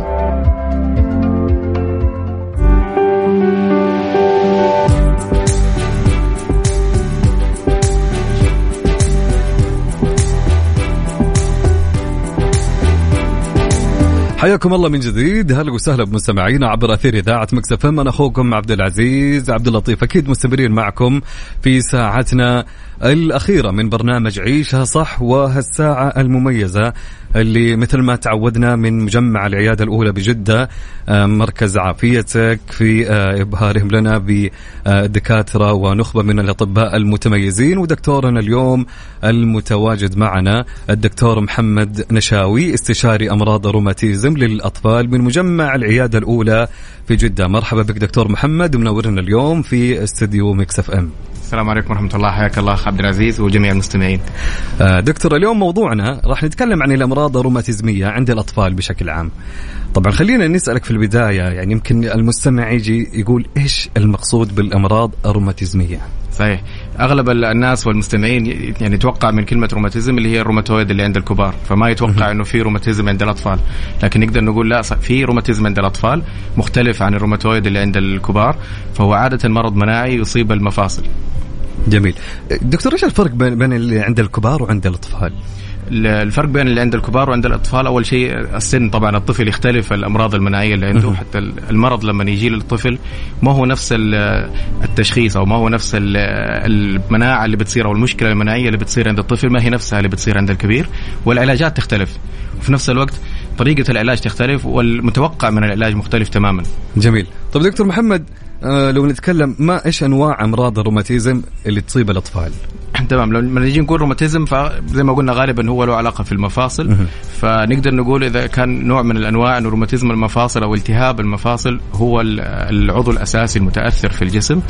حياكم الله من جديد. هلا وسهلا بمستمعينا عبر أثير إذاعة مكسف أنا أخوكم عبد العزيز عبد اللطيف أكيد مستمرين معكم في ساعتنا. الأخيرة من برنامج عيشها صح وهالساعة المميزة اللي مثل ما تعودنا من مجمع العيادة الأولى بجدة آه، مركز عافيتك في آه، إبهارهم لنا بدكاترة ونخبة من الأطباء المتميزين ودكتورنا اليوم المتواجد معنا الدكتور محمد نشاوي استشاري أمراض الروماتيزم للأطفال من مجمع العيادة الأولى في جدة. مرحبا بك دكتور محمد منورنا اليوم في استديو Mix FM. السلام عليكم ورحمة الله حياك الله أخ عبد العزيز وجميع المستمعين. آه دكتور اليوم موضوعنا راح نتكلم عن الأمراض الروماتيزمية عند الأطفال بشكل عام. طبعا خلينا نسألك في البداية يعني يمكن المستمع يجي يقول إيش المقصود بالأمراض الروماتيزمية؟ صحيح أغلب الناس والمستمعين يعني يتوقع من كلمة روماتيزم اللي هي الروماتويد اللي عند الكبار فما يتوقع إنه في روماتيزم عند الأطفال. لكن نقدر نقول لا في روماتيزم عند الأطفال مختلف عن الروماتويد اللي عند الكبار فهو عادة مرض مناعي يصيب المفاصل. جميل. دكتور إيش الفرق بين اللي عند الكبار وعند الأطفال؟ الفرق بين اللي عند الكبار وعند الأطفال أول شيء السن. طبعا الطفل يختلف الأمراض المناعية اللي عنده حتى المرض لما يجي للطفل ما هو نفس التشخيص أو ما هو نفس المناعة اللي بتصير أو المشكلة المناعية اللي بتصير عند الطفل ما هي نفسها اللي بتصير عند الكبير. والعلاجات تختلف. وفي نفس الوقت طريقة العلاج تختلف والمتوقع من العلاج مختلف تماما. جميل. طيب دكتور محمد آه لو نتكلم ما إيش أنواع أمراض الروماتيزم اللي تصيب الأطفال؟ تمام لما نجي نقول روماتيزم فزي ما قلنا غالبا هو له علاقة في المفاصل. فنقدر نقول إذا كان نوع من الأنواع انه روماتيزم المفاصل أو التهاب المفاصل هو العضو الأساسي المتأثر في الجسم.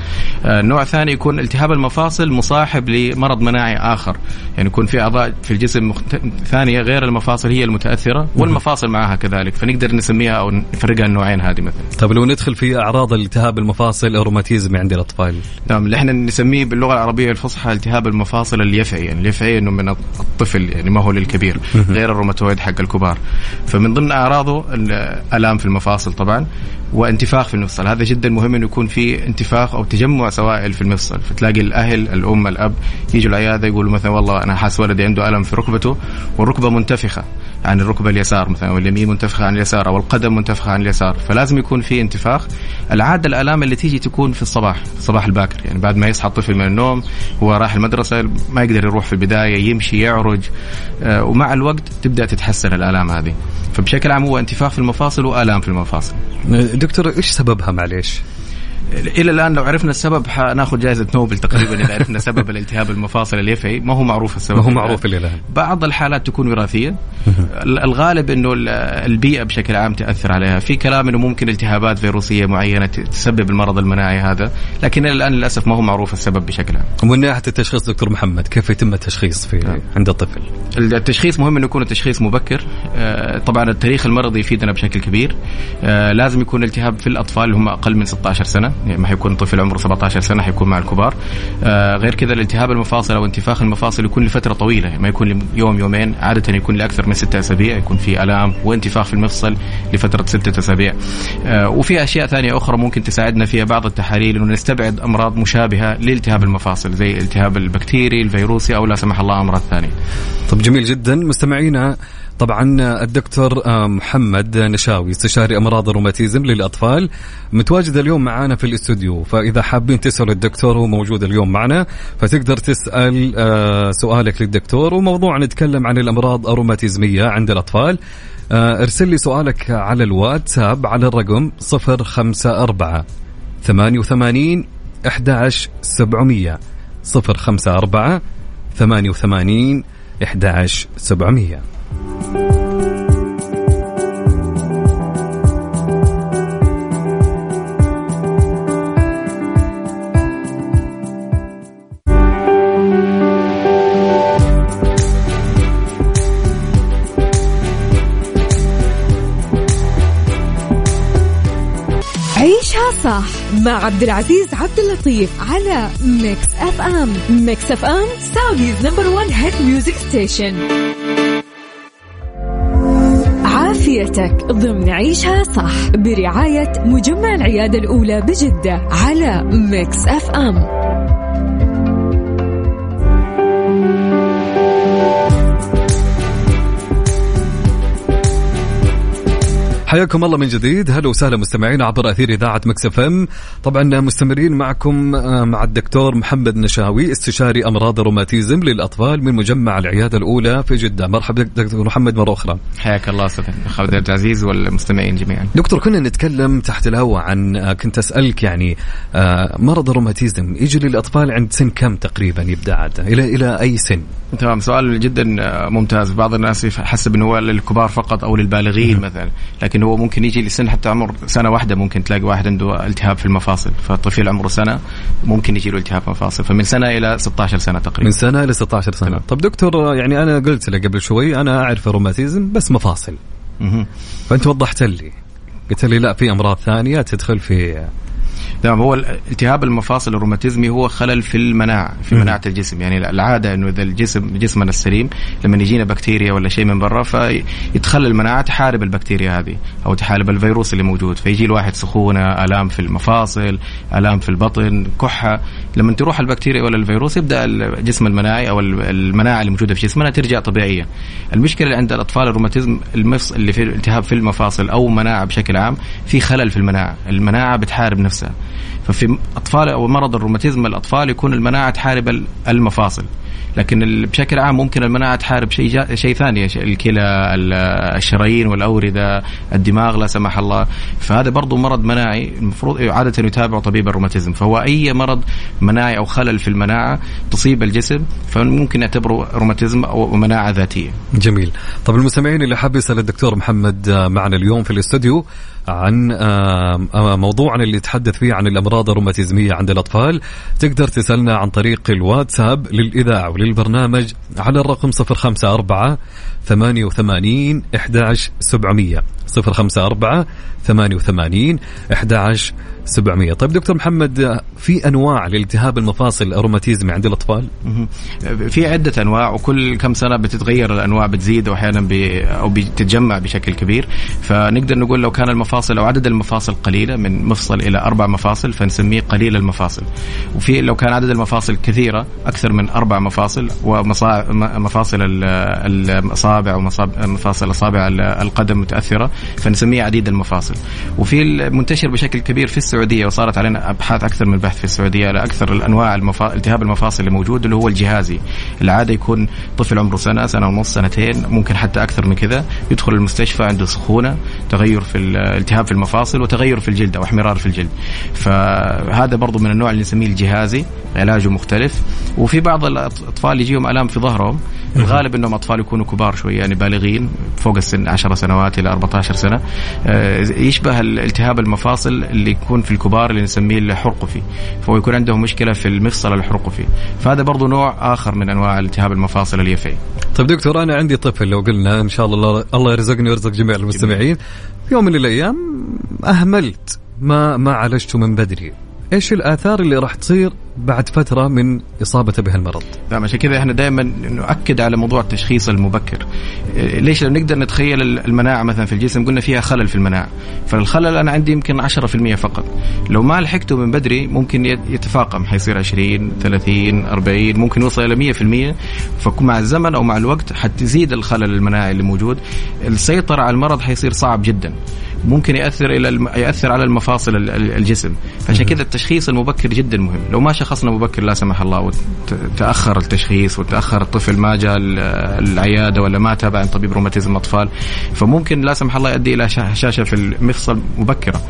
آه، نوع ثاني يكون التهاب المفاصل مصاحب لمرض مناعي آخر. يعني يكون في أعضاء في الجسم مخت... ثانية غير المفاصل هي المتأثرة والمفاصل معها كذلك. فنقدر نسميها أو نفرقها النوعين هذه مثلا. طيب لو ندخل في أعراض التهاب المفاصل الروماتيزم عند الأطفال؟ نعم اللي إحنا نسميه باللغة العربية الفصحى التهاب المفاصل اليفعي يعني اليفعي إنه من الطفل يعني ما هو للكبير غير الروماتويد حق الكبار. فمن ضمن أعراضه الآلام في المفاصل طبعا وانتفاخ في المفصل. هذا جدا مهم إنه يكون في انتفاخ أو تجمع سوائل في المفصل. فتلاقي الأهل الأم الأب يجوا العيادة يقولوا مثلا والله أنا حاسس ولدي عنده ألم في ركبته والركبة منتفخة. عن الركبة اليسار مثلا واليمين منتفخة عن اليسار أو القدم منتفخة عن اليسار. فلازم يكون في انتفاخ. العادة الألام اللي تيجي تكون في الصباح في الصباح الباكر. يعني بعد ما يصحى الطفل من النوم هو راح المدرسة ما يقدر يروح في البداية يمشي يعرج. آه، ومع الوقت تبدأ تتحسن الألام هذه. فبشكل عام هو انتفاخ في المفاصل وآلام في المفاصل. دكتور إيش سببها؟ معليش؟ إلى الآن لو عرفنا السبب حناخذ جائزة نوبل تقريبا إذا عرفنا سبب الالتهاب المفاصل اليفعي ما هو معروف السبب؟ ما هو معروف إلى الآن. بعض الحالات تكون وراثية. الغالب إنه البيئة بشكل عام تأثر عليها. في كلام إنه ممكن التهابات فيروسية معينة تسبب المرض المناعي هذا لكن إلى الآن للأسف ما هو معروف السبب بشكل عام. ومن ناحية التشخيص دكتور محمد كيف يتم التشخيص في نعم. عند الطفل؟ التشخيص مهم إنه يكون التشخيص مبكر. آه، طبعا التاريخ المرضي يفيدنا بشكل كبير. آه، لازم يكون التهاب في الأطفال اللي هم أقل من 16 سنة. يعني ما حيكون طفل عمره 17 سنة حيكون مع الكبار. آه غير كذا الالتهاب المفاصل أو انتفاخ المفاصل يكون لفترة طويلة. ما يكون يوم يومين عادة يكون لأكثر من ستة أسابيع يكون في ألام وانتفاخ في المفصل لفترة ستة أسابيع. آه وفي أشياء ثانية أخرى ممكن تساعدنا فيها بعض التحاليل إنه نستبعد أمراض مشابهة لالتهاب المفاصل زي الالتهاب البكتيري الفيروسي أو لا سمح الله أمراض ثانية. طب جميل جدا. مستمعينا طبعا الدكتور آه، محمد نشاوي استشاري أمراض الروماتيزم للأطفال متواجد اليوم معنا في الاستوديو. فإذا حابين تسالوا الدكتور هو موجود اليوم معنا فتقدر تسأل آه، سؤالك للدكتور. وموضوع نتكلم عن الأمراض الروماتيزمية عند الأطفال. آه، ارسل لي سؤالك على الواتساب على الرقم 054 88 11700 054 88 11700 عيشها صح. مع عبد العزيز عبد اللطيف على Mix FM Mix FM Saudi's number 1 hit music station عافيتك ضمن عيشها صح برعاية مجمع العيادة الأولى بجدة على Mix FM حياكم الله من جديد. هلا وسهلا مستمعين عبر أثير إذاعة مكس إم. طبعا مستمرين معكم آه، مع الدكتور محمد نشاوي استشاري أمراض الروماتيزم للأطفال من مجمع العيادة الأولى في جدة. مرحبا دكتور محمد مرة أخرى. حياك الله أستاذ خالد عبد العزيز والمستمعين جميعا. دكتور كنا نتكلم تحت الهواء عن آه، كنت أسألك يعني آه، مرض الروماتيزم يجي للأطفال عند سن كم تقريبا يبدأ؟ عاده إلى إلى أي سن؟ تمام سؤال جدا ممتاز. بعض الناس يحسب إنه هو للكبار فقط أو للبالغين مثلا لكن لكن هو ممكن يجي لسن حتى عمر سنة واحدة ممكن تلاقي واحد عنده التهاب في المفاصل. فطفل عمره سنة ممكن يجي له التهاب مفاصل فمن سنة إلى 16 سنة تقريبا. من سنة إلى 16 سنة. طب دكتور يعني أنا قلت لك قبل شوي أنا أعرف الروماتيزم بس مفاصل. فأنت وضحت لي. قلت لي لا في أمراض ثانية تدخل في تمام هو التهاب المفاصل الروماتيزمي هو خلل في المناعة في مناعة الجسم. يعني العادة إنه إذا الجسم جسمنا السليم لما يجينا بكتيريا ولا شيء من برا فيتخلى المناعه تحارب البكتيريا هذه أو تحارب الفيروس اللي موجود. فيجي الواحد سخونة آلام في المفاصل آلام في البطن كحة. لما تروح البكتيريا ولا الفيروس يبدأ الجسم المناعي أو المناعه اللي موجودة في جسمنا ترجع طبيعية. المشكلة اللي عند الأطفال الروماتيزم المفصل اللي في التهاب في المفاصل أو مناعة بشكل عام في خلل في المناعة. المناعة بتحارب نفسها. ففي أطفال أو مرض الروماتيزم الأطفال يكون المناعة تحارب المفاصل. لكن بشكل عام ممكن المناعة تحارب شيء شيء ثاني الكلى الشرايين والأوردة الدماغ لا سمح الله فهذا برضه مرض مناعي المفروض عادة يتابع طبيب الروماتيزم فهو أي مرض مناعي أو خلل في المناعة تصيب الجسم فممكن نعتبره روماتيزم أو مناعة ذاتية. جميل. طب المستمعين اللي حاب يسأل الدكتور محمد معنا اليوم في الاستوديو عن موضوعنا اللي يتحدث فيه عن الأمراض الروماتيزمية عند الأطفال. تقدر تسألنا عن طريق الواتساب للإذاعة وللبرنامج على الرقم 054 88 11700 054 88 11 700 طيب دكتور محمد في أنواع لالتهاب المفاصل الروماتيزمي عند الأطفال؟ في عدة أنواع وكل كم سنة بتتغير الأنواع بتزيد واحيانا بي أو بتتجمع بشكل كبير. فنقدر نقول لو كان المفاصل أو عدد المفاصل قليلة من مفصل إلى أربع مفاصل فنسميه قليل المفاصل. وفي لو كان عدد المفاصل كثيرة أكثر من أربع مفاصل ومفاصل الأصابع ومفاصل اصابع القدم متأثرة فنسميه عديد المفاصل. وفي منتشر بشكل كبير في السعودية وصارت علينا أبحاث أكثر من بحث في السعودية على أكثر الأنواع المفا... التهاب المفاصل اللي موجود اللي هو الجهازي. العادة يكون طفل عمره سنة سنة ونص سنتين ممكن حتى أكثر من كذا. يدخل المستشفى عنده سخونة تغير في الالتهاب في المفاصل وتغير في الجلد أو احمرار في الجلد. فهذا برضو من النوع اللي نسميه الجهازي علاجه مختلف. وفي بعض الأطفال يجيهم ألام في ظهرهم. الغالب إنهم أطفال يكونوا كبار شوي يعني بالغين فوق السن 10 سنوات إلى 14 سنة. آه، يشبه الالتهاب المفاصل اللي يكون في الكبار اللي نسميه الحرقفي فهو يكون عندهم مشكلة في المفصل الحرقفي فهذا برضو نوع آخر من أنواع التهاب المفاصل اليفي طيب دكتور أنا عندي طفل لو قلنا إن شاء الله الله يرزقني ويرزق جميع المستمعين. يوم من الأيام أهملت ما ما عالجته من بدري. إيش الآثار اللي راح تصير بعد فترة من اصابته بهالمرض. نعم عشان كذا إحنا دائما نؤكد على موضوع التشخيص المبكر. ليش؟ لو نقدر نتخيل المناعة مثلا في الجسم. قلنا فيها خلل في المناعة. فالخلل أنا عندي يمكن 10% فقط. لو ما لحقته من بدري ممكن يتفاقم. حيصير 20 30 40 ممكن يوصل إلى 100% فمع الزمن أو مع الوقت حتزيد الخلل المناعي اللي موجود. السيطرة على المرض حيصير صعب جدا. ممكن يأثر إلى يأثر على المفاصل الجسم. عشان كذا التشخيص المبكر جدا مهم. لو ما شخصنا مبكر لا سمح الله وتاخر التشخيص وتأخر الطفل ما جاء العيادة ولا ما تابع طبيب روماتيزم اطفال فممكن لا سمح الله يؤدي إلى هشاشه في المفصل مبكرة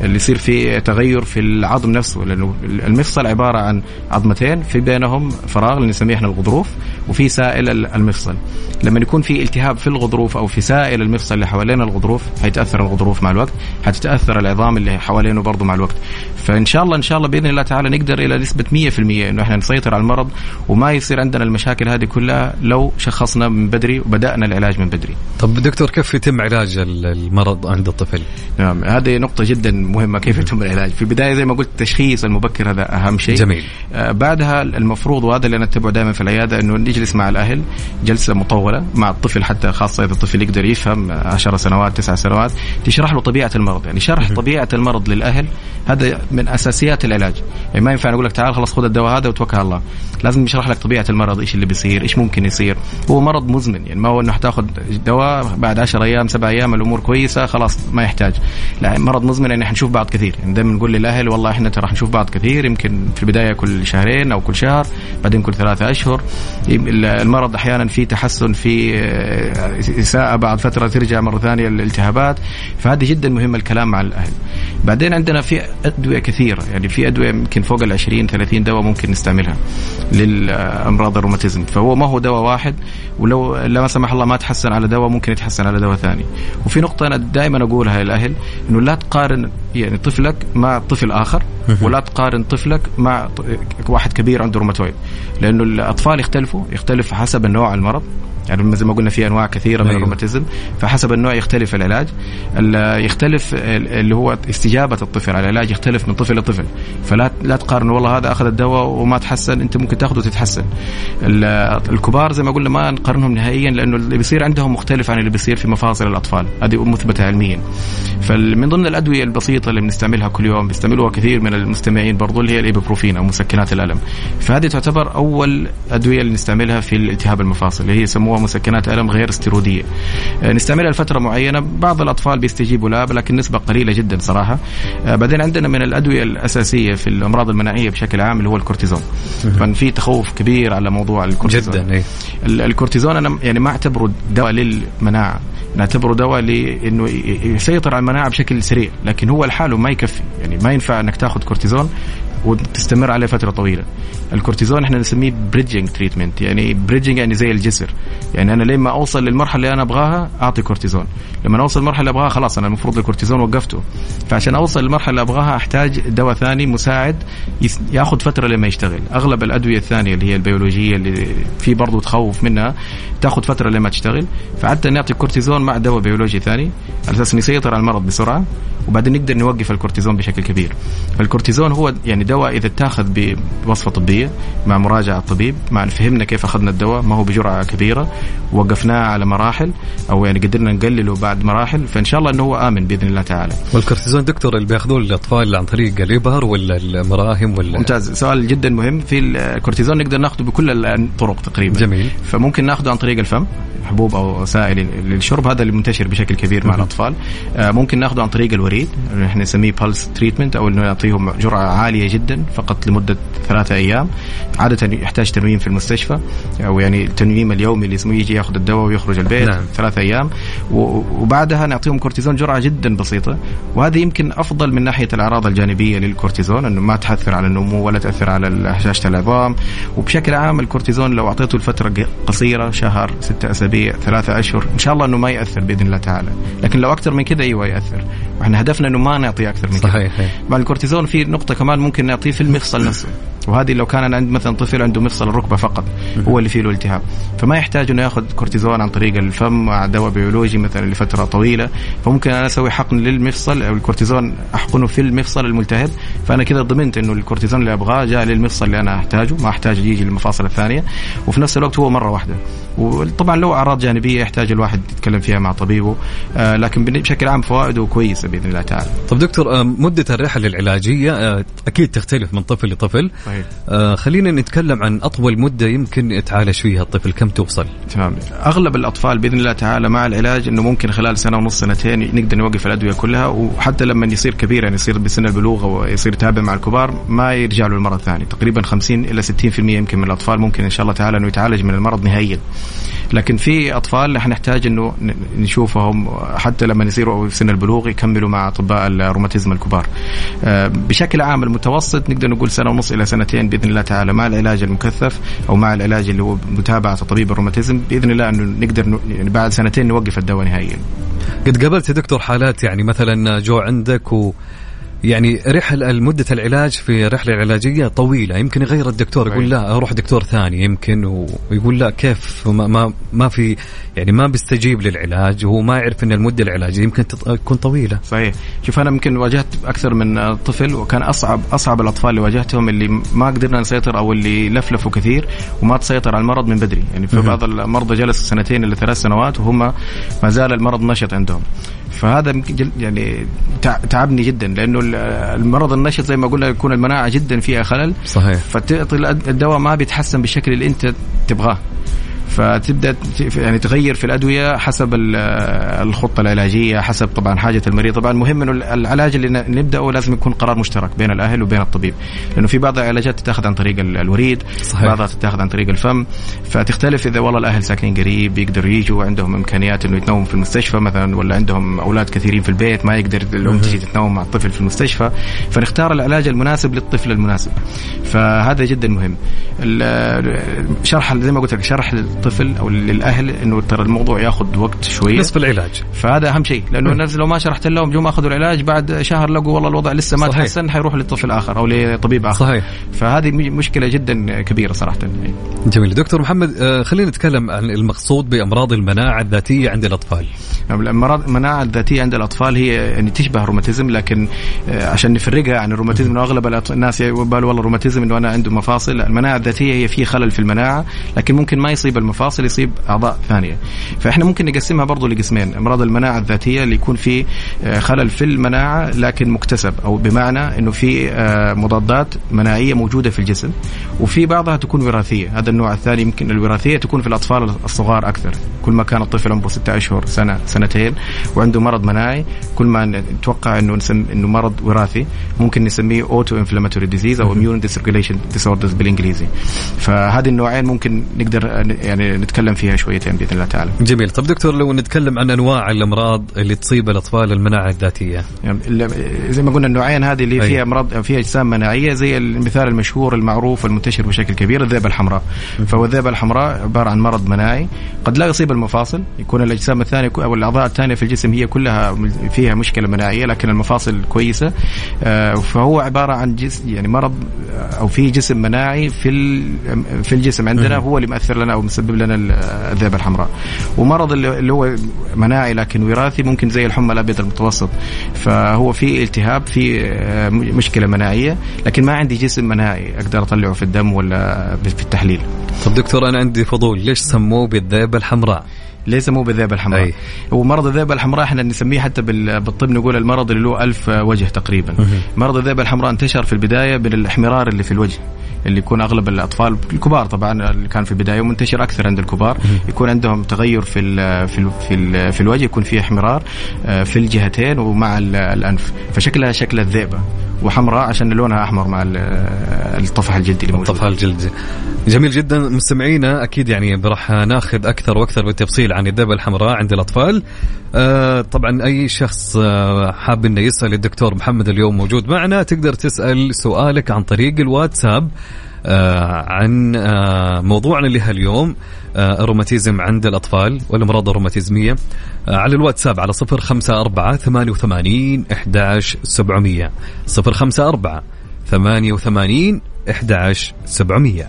اللي يصير في تغير في العظم نفسه لأنه المفصل عبارة عن عظمتين في بينهم فراغ اللي نسميه إحنا الغضروف وفي سائل المفصل. لما يكون في التهاب في الغضروف أو في سائل المفصل اللي حوالين الغضروف حيتأثر الغضروف مع الوقت حتتأثر العظام اللي حوالينه برضه مع الوقت. فإن شاء الله إن شاء الله بإذن الله تعالى نقدر إلى نسبه 100% إنه إحنا نسيطر على المرض وما يصير عندنا المشاكل هذه كلها لو شخصنا من بدري وبدأنا العلاج من بدري. طب دكتور كيف يتم علاج المرض عند الطفل؟ نعم هذه نقطة جدا مهمة كيف يتم العلاج، في البداية زي ما قلت التشخيص المبكر هذا أهم شيء. جميل. آه بعدها المفروض وهذا اللي نتبعه دائما في العيادة إنه نجلس مع الأهل جلسة مطولة مع الطفل حتى خاصة إذا الطفل يقدر يفهم 10 سنوات 9 سنوات تشرح له طبيعة المرض، يعني شرح طبيعة المرض للأهل هذا من أساسيات العلاج، يعني ما ينفع نقول لك تعال خلاص خذ الدواء هذا وتوكل على الله. لازم يشرح لك طبيعة المرض إيش اللي بيصير إيش ممكن يصير. هو مرض مزمن يعني ما هو إنه حتاخذ دواء بعد 10 أيام سبع أيام الأمور كويسة خلاص ما يحتاج. لا مرض مزمن يعني حنشوف بعض كثير. يعني دائما نقول للأهل والله إحنا ترى حنشوف بعض كثير يمكن في البداية كل شهرين أو كل شهر بعدين كل ثلاثة أشهر. المرض أحيانا في تحسن في آه، إساءة بعد فترة ترجع مرة ثانية الالتهابات فهذه جدا مهم الكلام مع الأهل. بعدين عندنا في أدوية كثيرة يعني في أدوية يمكن فوق ال 20 30 دواء ممكن نستعملها للأمراض الروماتيزم. فهو ما هو دواء واحد ولو لا سمح الله ما تحسن على دواء ممكن يتحسن على دواء ثاني. وفي نقطة أنا دائما أقولها للاهل إنه لا تقارن يعني طفلك مع طفل آخر ولا تقارن طفلك مع واحد كبير عنده روماتويد. لأنه الأطفال يختلفوا يختلف حسب النوع المرض. يعني زي ما قلنا في أنواع كثيرة من أيوه. الروماتيزم فحسب النوع يختلف العلاج. يختلف اللي هو استجابة الطفل على العلاج يختلف من طفل لطفل. فلا لا تقارن والله هذا أخذ الدواء وما تحسن أنت ممكن تاخذه وتتحسن. الكبار زي ما قلنا ما نقارنهم نهائيا لأنه اللي بيصير عندهم مختلف عن اللي بيصير في مفاصل الأطفال. هذه مثبتة علميا. فمن ضمن الأدوية البسيطة اللي بنستعملها كل يوم بيستعملوها كثير من المستمعين برضو اللي هي الإيبوبروفين أو مسكنات الألم. فهذه تعتبر أول أدوية اللي نستعملها في الالتهاب المفاصل اللي هي يسموها مسكنات ألم غير استيرويدية آه، نستعملها لفترة معينة. بعض الأطفال بيستجيبوا لها لكن نسبة قليلة جدا صراحة. آه، بعدين عندنا من الأدوية الأساسية في الأمراض المناعية بشكل عام اللي هو الكورتيزون. في تخوف كبير على موضوع الكورتيزون. جدا إيه؟ الكورتيزون أنا يعني ما أعتبره دواء للمناعة. نعتبره دواء لأنه يسيطر على المناعة بشكل سريع لكن هو لحاله ما يكفي. يعني ما ينفع إنك تاخذ كورتيزون وتستمر عليه فترة طويلة. الكورتيزون إحنا نسميه bridging treatment يعني bridging يعني زي الجسر. يعني أنا لما أوصل للمرحلة اللي أنا أبغاها أعطي كورتيزون. لما أوصل للمرحلة اللي أبغاها خلاص أنا المفروض الكورتيزون وقفته. فعشان أوصل للمرحلة اللي أبغاها أحتاج دواء ثاني مساعد ياخذ فترة لما يشتغل. أغلب الأدوية الثانية اللي هي البيولوجية اللي في برضه تخوف منها تاخذ فترة لما تشتغل. فعادة نعطي كورتيزون مع دواء بيولوجي ثاني. على أساس يسيطر على المرض بسرعة وبعدين نقدر نوقف الكورتيزون بشكل كبير. فالكورتيزون هو يعني الدواء إذا اتاخذ بوصفة طبية مع مراجعة الطبيب مع فهمنا كيف أخذنا الدواء ما هو بجرعة كبيرة وقفناه على مراحل أو يعني قدرنا نقلله بعد مراحل فإن شاء الله إنه هو آمن بإذن الله تعالى. والكورتيزون دكتور اللي بياخذوه الاطفال عن طريق الابر ولا المراهم ولا ممتاز. سؤال جدا مهم. في الكورتيزون نقدر ناخذه بكل الطرق تقريبا. جميل. فممكن ناخذه عن طريق الفم حبوب أو سائل للشرب هذا اللي منتشر بشكل كبير مع الأطفال. آه، ممكن ناخذه عن طريق الوريد إحنا نسميه pulse treatment أو إنه نعطيهم جرعة عالية جدا. فقط لمدة ثلاثة أيام. عادة يحتاج تنويم في المستشفى أو يعني التنويم اليومي اللي اسمه يجي ياخذ الدواء ويخرج البيت نعم. ثلاثة أيام. وبعدها نعطيهم كورتيزون جرعة جدا بسيطة. وهذه يمكن أفضل من ناحية الأعراض الجانبية للكورتيزون إنه ما تأثر على النمو ولا تأثر على هشاشه العظام وبشكل عام الكورتيزون لو أعطيته لفتره قصيرة شهر ستة أسابيع ثلاثة أشهر إن شاء الله إنه ما يأثر بإذن الله تعالى. لكن لو أكثر من كذا أيوه يأثر. وإحنا هدفنا إنه ما نعطي أكثر من كذا صحيح. مع الكورتيزون في نقطة كمان ممكن نعطيه في المفصل نفسه. وهذه لو كان عند مثلا طفل عنده مفصل الركبة فقط هو اللي فيه له التهاب فما يحتاج إنه يأخذ كورتيزون عن طريق الفم مع دواء بيولوجي مثلا لفترة طويلة فممكن أنا أسوي حقن للمفصل أو الكورتيزون أحقنه في المفصل الملتهب فأنا كذا ضمنت إنه الكورتيزون اللي أبغاه جاء للمفصل اللي أنا أحتاجه ما أحتاج يجي للمفاصل الثانية وفي نفس الوقت هو مرة واحدة وطبعا له أعراض جانبية يحتاج الواحد يتكلم فيها مع طبيبه آه لكن بشكل عام فوائده كويسة بإذن الله تعالى. طب دكتور آه مدة الرحلة العلاجية آه أكيد تختلف من طفل لطفل. صحيح. آه خلينا نتكلم عن أطول مدة يمكن يتعالج فيها الطفل. كم توصل؟ تمام. أغلب الأطفال بإذن الله تعالى مع العلاج إنه ممكن خلال سنة ونص سنتين نقدر نوقف الأدوية كلها وحتى لما يصير كبير يعني يصير بسن البلوغ أو يصير يتابع مع الكبار ما يرجع له المرض ثاني. تقريبا 50 إلى 60% يمكن من الأطفال ممكن إن شاء الله تعالى إنه يتعالج من المرض نهائيا. لكن في أطفال حنحتاج إنه نشوفهم حتى لما يصيروا في سن البلوغ يكملوا مع أطباء الروماتيزم الكبار. آه، بشكل عام المتوسط نقدر نقول سنة ونص إلى سنتين بإذن الله تعالى مع العلاج المكثف أو مع العلاج اللي هو متابعة طبيب الروماتيزم بإذن الله أنه نقدر يعني بعد سنتين نوقف الدواء نهائيا. قد قابلت دكتور حالات يعني مثلا جو عندك و يعني رحلة مدة العلاج في رحلة علاجية طويلة. يمكن يغير الدكتور يقول لا أروح دكتور ثاني. يمكن ويقول لا كيف؟ ما, ما, ما في يعني ما بيستجيب للعلاج. وهو ما يعرف أن المدة العلاجية يمكن تكون طويلة. صحيح. شوف أنا يمكن واجهت أكثر من طفل وكان أصعب أصعب الأطفال اللي واجهتهم اللي ما قدرنا نسيطر أو اللي لفلفوا كثير وما تسيطر على المرض من بدري. يعني في بعض المرضى جلسوا سنتين إلى ثلاث سنوات وهم ما زال المرض نشط عندهم. فهذا يعني تعبني جدا لأنه المرض النشط زي ما قلنا يكون المناعة جدا فيها خلل. صحيح. فتعطي الدواء ما بيتحسن بالشكل اللي أنت تبغاه. فتبدأ يعني تغير في الأدوية حسب الخطة العلاجية حسب طبعا حاجة المريض. طبعا المهم إنه العلاج اللي نبدأه لازم يكون قرار مشترك بين الأهل وبين الطبيب. لأنه في بعض العلاجات تتاخذ عن طريق الوريد صحيح. بعضها تتاخذ عن طريق الفم. فتختلف إذا والله الأهل ساكنين قريب يقدروا يجوا عندهم إمكانيات إنه يتنوم في المستشفى مثلا ولا عندهم أولاد كثيرين في البيت ما يقدر الام تجي تتنوم مع الطفل في المستشفى. فنختار العلاج المناسب للطفل المناسب. فهذا جدا مهم. شرح زي ما قلت لك شرح للطفل أو للأهل إنه ترى الموضوع ياخذ وقت شوية. نصف العلاج. فهذا أهم شيء لأنه الناس لو ما شرحت لهم جو أخذوا العلاج بعد شهر لقوا والله الوضع لسه ما صحيح. تحسن حيروحوا لطفل آخر أو لطبيب آخر. صحيح. فهذه مشكلة جدا كبيرة صراحة. جميل. دكتور محمد آه، خلينا نتكلم عن المقصود بأمراض المناعة الذاتية عند الأطفال. الامراض المناعة الذاتية عند الأطفال هي يعني تشبه الروماتيزم لكن آه، عشان نفرقها عن الروماتيزم انه أغلب الناس يقولوا والله الروماتيزم إنه أنا عنده مفاصل. المناعة الذاتية هي في خلل في المناعة لكن ممكن ما يصيب المفاصل يصيب أعضاء ثانية. فإحنا ممكن نقسمها برضو لقسمين. أمراض المناعة الذاتية اللي يكون في آه، خلل في المناعة لكن مكتسب أو بمعنى إنه في آه، مضادات مناعية موجودة في الجسم وفي بعضها تكون وراثية. هذا النوع الثاني يمكن الوراثية تكون في الأطفال الصغار أكثر. كل ما كان الطفل عمره ستة أشهر سنة سنتين وعنده مرض مناعي كلمة نتوقع إنه نسم إنه مرض وراثي ممكن نسميه autoinflammatory disease أو immune dysregulation disorders بالإنجليزي. فهذه النوعين ممكن نقدر يعني نتكلم فيها شويتين بإذن الله تعالى. جميل، طب دكتور لو نتكلم عن أنواع الأمراض اللي تصيب الأطفال المناعة الذاتية. يعني زي ما قلنا النوعين هذه اللي فيها أمراض فيها أجسام مناعية زي المثال المشهور المعروف المنتشر بشكل كبير الذئبه الحمراء. فهو الذئبه الحمراء عبارة عن مرض مناعي قد لا يصيب المفاصل يكون الأجسام الثانية أو الأعضاء الثانية في الجسم هي كلها فيها مشكلة مناعية لكن المفاصل كويسة آه، فهو عبارة عن جسم يعني مرض أو في جسم مناعي في في الجسم عندنا هو اللي مأثر لنا أو مسبب لنا الذئبه الحمراء. ومرض اللي هو مناعي لكن وراثي ممكن زي الحمى الأبيض المتوسط. فهو في التهاب في آه، مشكلة مناعية لكن ما عندي جسم مناعي أقدر أطلعه في الدم ولا في التحليل. طب دكتور أنا عندي فضول. ليش سموه بالذئبه الحمراء؟ ليس مو بالذئبه الحمراء؟ أي. هو مرض الذئبه الحمراء إحنا نسميه حتى بالطب نقول المرض اللي له ألف وجه تقريبا. مرض الذئبه الحمراء انتشر في البداية بالاحمرار اللي في الوجه. اللي يكون أغلب الأطفال الكبار طبعا اللي كان في البداية ومنتشر أكثر عند الكبار يكون عندهم تغير في ال في ال في, ال في الوجه يكون فيه إحمرار آه، في الجهتين ومع الأنف فشكلها شكل الذئبة. وحمراء عشان لونها أحمر مع الطفح الجلدي اللي موجود. الطفح الجلدي. جميل جدا. مستمعينا أكيد يعني راح ناخذ أكثر وأكثر بالتفصيل عن الذئبه الحمراء عند الأطفال. آه طبعا أي شخص آه حاب إنه يسأل الدكتور محمد اليوم موجود معنا تقدر تسأل سؤالك عن طريق الواتساب آه، عن آه، موضوعنا لهاليوم آه، الروماتيزم عند الأطفال والأمراض الروماتيزمية. على الواتساب على 054 88 11700 054 88 11700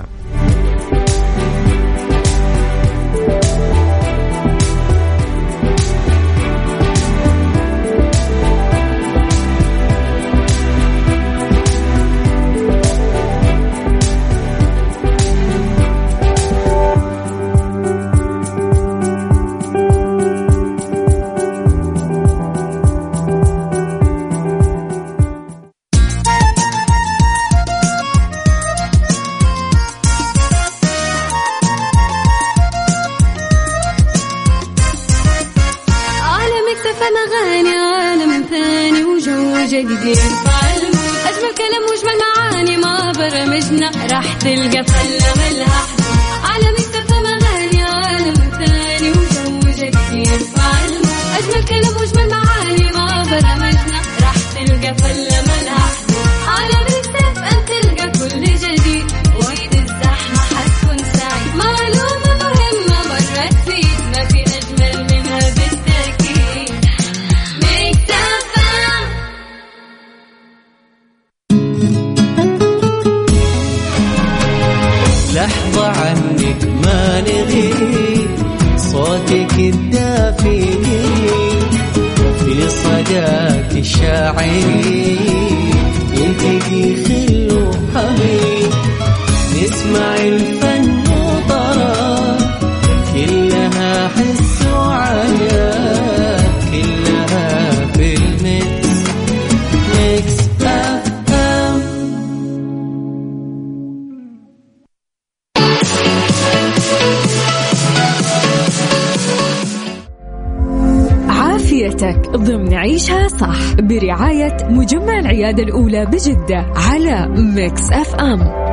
بجدة على Mix FM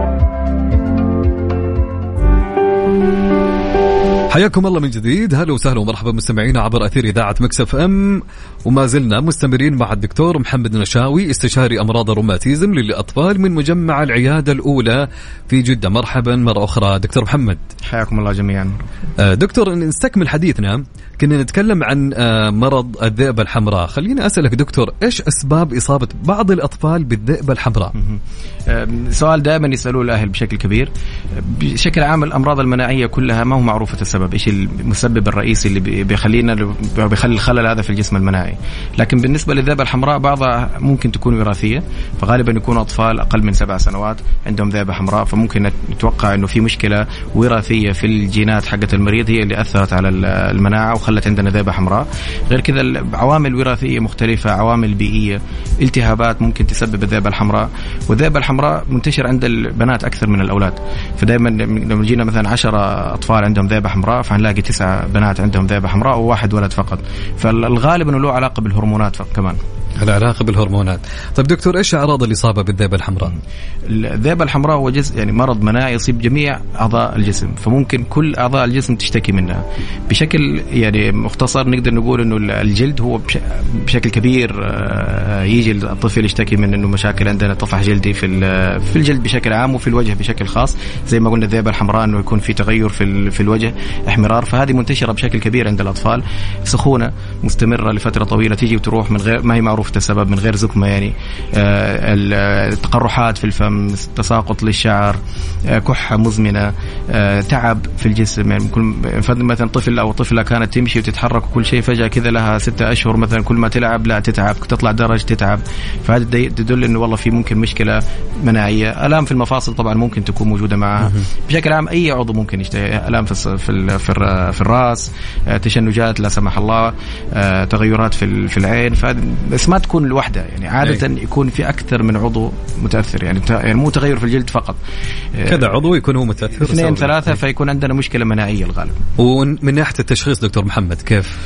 حياكم الله من جديد. هلا وسهلا ومرحبا مستمعينا عبر أثير إذاعة Mix FM وما زلنا مستمرين مع الدكتور محمد نشاوي استشاري أمراض الروماتيزم للأطفال من مجمع العيادة الأولى في جدة. مرحبا مرة أخرى. دكتور محمد. حياكم الله جميعا. آه، دكتور نستكمل حديثنا كنا نتكلم عن آه، مرض الذئبة الحمراء. خليني أسألك دكتور إيش أسباب إصابة بعض الأطفال بالذئبة الحمراء؟ سؤال دائما يسألوه الأهل بشكل كبير. بشكل عام الأمراض المناعية كلها ما هو معروفة السبب. إيش المسبب الرئيسي اللي بيخلينا بيخلي الخلل هذا في الجسم المناعي؟ لكن بالنسبة للذئبه الحمراء بعضها ممكن تكون وراثية فغالبا يكونوا أطفال أقل من سبع سنوات عندهم ذئبه حمراء فممكن نتوقع إنه في مشكلة وراثية في الجينات حقت المريض هي اللي أثرت على المناعة وخلت عندنا ذئبه حمراء. غير كذا عوامل وراثية مختلفة عوامل بيئية التهابات ممكن تسبب الذئبه الحمراء والذئبه الحمراء منتشر عند البنات أكثر من الأولاد. فدائما لما جينا مثلا 10 أطفال عندهم ذئبه حمراء فحنلاقي تسعة بنات عندهم ذئبه حمراء وواحد ولد فقط. فالغالب إنه له علاقه بالهرمونات كمان. العلاقة بالهرمونات. طيب دكتور إيش أعراض الإصابة بالذئبه الحمراء؟ الذئبه الحمراء هو جزء يعني مرض مناعي يصيب جميع أعضاء الجسم فممكن كل أعضاء الجسم تشتكي منها. بشكل يعني مختصر نقدر نقول إنه الجلد هو بشكل كبير آه، يجي الطفل يشتكي من إنه مشاكل عندنا طفح جلدي في في الجلد بشكل عام وفي الوجه بشكل خاص. زي ما قلنا الذئبه الحمراء إنه يكون في تغير في في الوجه إحمرار. فهذه منتشرة بشكل كبير عند الأطفال. سخونة. مستمرة لفترة طويلة تيجي وتروح من غير ما هي معروفه السبب من غير زكمة يعني آه، التقرحات في الفم تساقط للشعر آه، كحة مزمنة آه، تعب في الجسم يعني كل مثلا طفل أو طفلة كانت تمشي وتتحرك وكل شيء فجأة كذا لها ستة أشهر مثلا كل ما تلعب لا تتعب تطلع درج تتعب. فهذا تدل إنه والله في ممكن مشكلة مناعية. الام في المفاصل طبعا ممكن تكون موجودة معها. بشكل عام أي عضو ممكن يشتهي الام في في في الرأس تشنجات لا سمح الله تغيرات في في العين. بس ما تكون لوحدها. يعني عادة أي. يكون في أكثر من عضو متأثر. يعني يعني مو تغير في الجلد فقط. كذا عضو يكون هو متأثر اثنين ثلاثة فيكون عندنا مشكلة مناعية الغالب. ومن ناحية التشخيص دكتور محمد كيف؟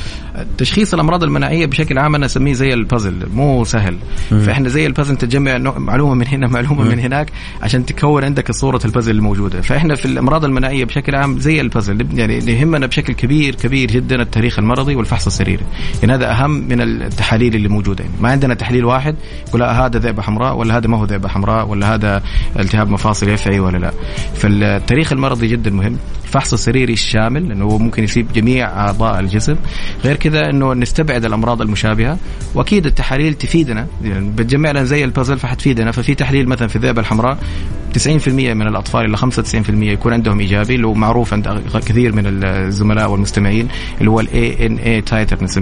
تشخيص الأمراض المناعية بشكل عام أنا أسميه زي البازل مو سهل. م. فإحنا زي البازل تجمع معلومة من هنا معلومة م. من هناك عشان تكون عندك صوره البازل الموجودة. فإحنا في الأمراض المناعية بشكل عام زي البازل يعني يهمنا بشكل كبير كبير جدا التاريخ المرضي والفحص السريري. يعني هذا أهم من التحاليل اللي موجودة. يعني ما عندنا تحليل واحد يقول هذا ذئبه حمراء ولا هذا ما هو ذئبه حمراء ولا هذا التهاب مفاصل يفعي ولا لا. فالتاريخ المرضي جدا مهم. الفحص السريري الشامل لأنه هو ممكن يصيب جميع أعضاء الجسم. غير كذا إنه نستبعد الأمراض المشابهة. وأكيد التحاليل تفيدنا. يعني بتجمع لنا زي البازل فحتفيدنا ففي تحليل مثلا في الذئبه الحمراء 90% من الأطفال إلى 95% يكون عندهم إيجابي اللي هو معروف عند كثير من الزملاء والمستمعين اللي هو ال ANA titer نسميه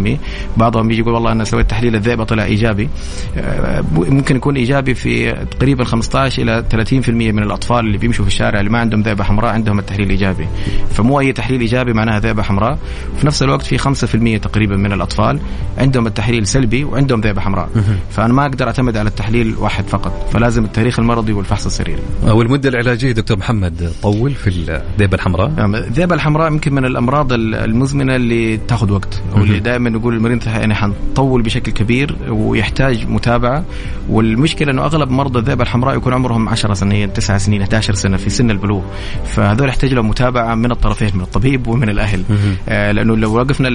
بعضهم يجي يقول والله أنا سويت تحليل الذئبه طلع إيجابي. آه، ممكن يكون إيجابي في تقريبا 15 إلى 30% من الأطفال اللي بيمشوا في الشارع اللي ما عندهم ذئبة حمراء عندهم التحليل الايجابي فمو أي تحليل إيجابي معناها ذئبة حمراء. وفي نفس الوقت في 5% تقريبا من الأطفال عندهم التحليل سلبي وعندهم ذئبة حمراء. فأنا ما أقدر أعتمد على التحليل واحد فقط. فلازم التاريخ المرضي والفحص السريري والمدة العلاجية دكتور محمد طول في الذئبة الحمراء؟ نعم، الذئبة الحمراء يمكن من الأمراض المزمنة اللي تاخذ وقت واللي دائما نقول المريض يعني حنطول بشكل كبير ويحتاج متابعة. والمشكلة إنه أغلب مرضى الذئبه الحمراء يكون عمرهم 10 سنين 9 سنين 11 سنة في سن البلوغ. فهذول يحتاج لهم متابعة من الطرفين من الطبيب ومن الأهل. آه لأنه لو وقفنا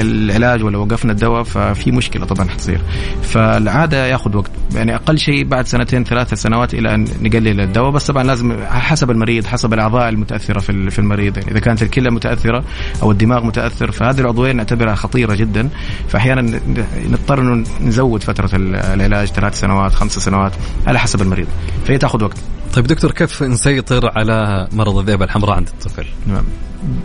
العلاج ولا وقفنا الدواء ففي مشكلة طبعا حتصير. فالعادة ياخذ وقت. يعني أقل شيء بعد سنتين ثلاث سنوات إلى أن نقلل الدواء. بس طبعا لازم حسب المريض حسب الأعضاء المتأثرة في في المريض. يعني إذا كانت الكلى متأثرة أو الدماغ متأثر فهذه العضوين نعتبرها خطيرة جدا. فاحيانا نضطر إنه نزود فترة العلاج ثلاث سنوات خمس سنوات على حسب المريض. فهي تأخذ وقت. طيب دكتور كيف نسيطر على مرض الذئبه الحمراء عند الطفل؟ نعم.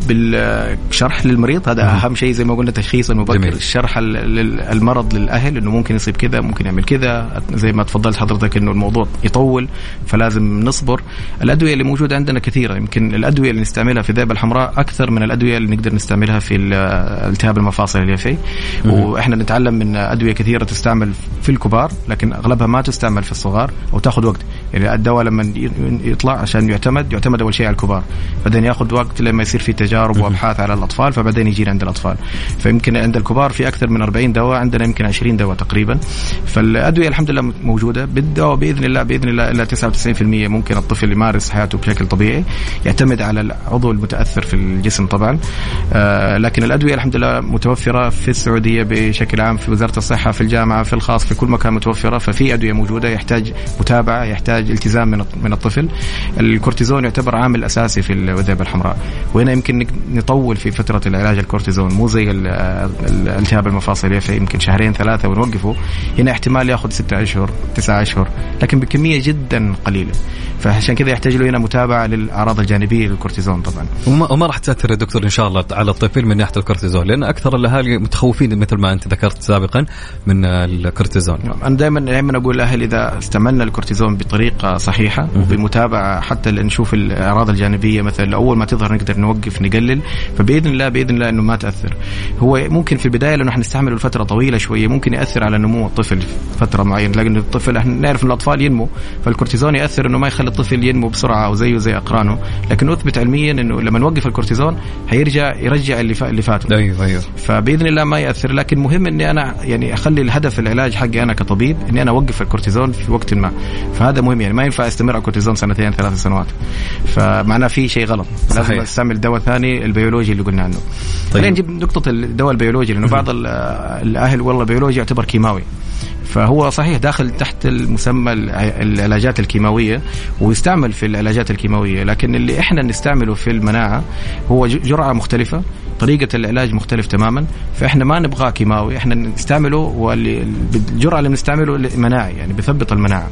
بالشرح للمريض هذا أهم شيء زي ما قلنا تشخيص المبكر. جميل. الشرح المرض للأهل إنه ممكن يصيب كذا ممكن يعمل كذا. زي ما تفضلت حضرتك إنه الموضوع يطول فلازم نصبر. الأدوية اللي موجودة عندنا كثيرة يمكن الأدوية اللي نستعملها في الذئبه الحمراء أكثر من الأدوية اللي نقدر نستعملها في التهاب المفاصل اليافي وإحنا نتعلم من أدوية كثيرة تستعمل في الكبار لكن أغلبها ما تستعمل في الصغار أو تاخذ وقت. يعني الدواء لما يطلع عشان يعتمد يعتمد أول شيء على الكبار. بعدين ياخذ وقت لما يصير في تجارب وأبحاث على الأطفال فبعدين يجينا عند الأطفال. فيمكن عند الكبار في أكثر من 40 دواء عندنا يمكن 20 دواء تقريبا. فالأدوية الحمد لله موجودة. بالدواء بإذن الله بإذن الله إلا 99% ممكن الطفل يمارس حياته بشكل طبيعي يعتمد على العضو المتأثر في الجسم طبعا. آه لكن الأدوية الحمد لله متوفرة في السعودية بشكل عام في وزارة الصحة في الجامعة في الخاص في كل مكان متوفرة. ففي أدوية موجودة يحتاج متابعة يحتاج التزام من من الطفل. الكورتيزون يعتبر عامل أساسي في الذئبه الحمراء. وهنا يمكن نطول في فترة العلاج الكورتيزون مو زي التهاب المفاصل في يمكن شهرين ثلاثة ونوقفه. هنا احتمال ياخذ ستة أشهر تسعة أشهر لكن بكمية جدا قليلة. فعشان كذا يحتاج له هنا متابعة للأعراض الجانبية للكورتيزون طبعا. وما, وما راح تأثر يا دكتور إن شاء الله على الطفل من ناحية الكورتيزون لأن أكثر الأهالي متخوفين مثل ما أنت ذكرت سابقا من الكورتيزون. أنا دائما دائما أقول للاهل إذا استعملنا الكورتيزون بطريقة صحيحة وبمتابعة حتى نشوف الأعراض الجانبية مثلا أول ما تظهر نقدر نوقف نوقف نقلل فبإذن الله بإذن الله إنه ما تأثر. هو ممكن في البداية لأنه إحنا نستعمله لفترة طويلة شوية ممكن يأثر على نمو الطفل فترة معينة لكن الطفل إحنا نعرف إن الأطفال ينمو فالكورتيزون يأثر إنه ما يخلي الطفل ينمو بسرعة أو زيه زي أقرانه. لكن اثبت علميا إنه لما نوقف الكورتيزون حيرجع يرجع اللي اللي فاته أيوه أيوه. فبإذن الله ما يأثر لكن مهم إني أنا يعني أخلي الهدف العلاج حقي أنا كطبيب إني أنا أوقف الكورتيزون في وقت ما. فهذا مهم يعني ما ينفع أستمر على الكورتيزون سنتين ثلاث سنوات. فمعناه في شيء غلط. لازم صحيح. أستعمل دواء ثاني البيولوجي اللي قلنا عنه. طيب. خلينا نجيب نقطة الدواء البيولوجي لأنه بعض ال- الأهل والله البيولوجي يعتبر كيماوي. فهو صحيح داخل تحت المسمى الع- العلاجات الكيماوية ويستعمل في العلاجات الكيماوية. لكن اللي إحنا نستعمله في المناعة هو جرعة مختلفة طريقة العلاج مختلف تماما. فإحنا ما نبغاه كيماوي إحنا نستعمله واللي الجرعة اللي بنستعمله مناعي يعني بثبط المناعة.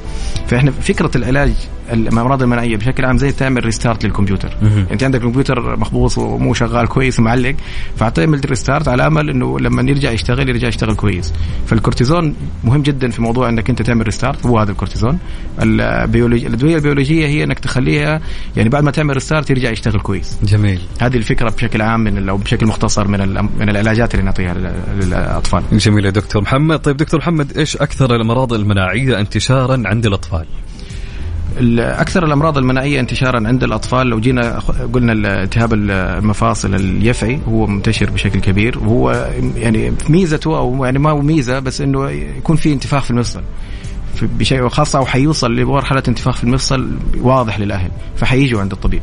فإحنا فكرة العلاج الامراض المناعيه بشكل عام زي تعمل restart للكمبيوتر. انت عندك الكمبيوتر مخبوص ومو شغال كويس ومعلق فتعمل restart على أمل إنه لما يرجع يشتغل يرجع يشتغل كويس. فالكورتيزون مهم جدا في موضوع إنك أنت تعمل restart هو هذا الكورتيزون. البيولوجي الأدوية البيولوجية هي إنك تخليها يعني بعد ما تعمل restart يرجع يشتغل كويس. جميل. هذه الفكرة بشكل عام من أو بشكل مختصر من من العلاجات اللي نعطيها لل- للأطفال. جميل يا دكتور محمد. طيب دكتور محمد إيش أكثر الامراض المناعية انتشارا عند الأطفال؟ ال- أكثر الأمراض المناعية انتشارا عند الأطفال. لو جينا قلنا التهاب المفاصل اليفعي هو منتشر بشكل كبير. وهو يعني ميزته أو يعني ما هو ميزة بس إنه يكون في انتفاخ في المفصل. بشيء خاصه وحيوصل لمرحلة انتفاخ في المفصل واضح للأهل فحييجوا عند الطبيب.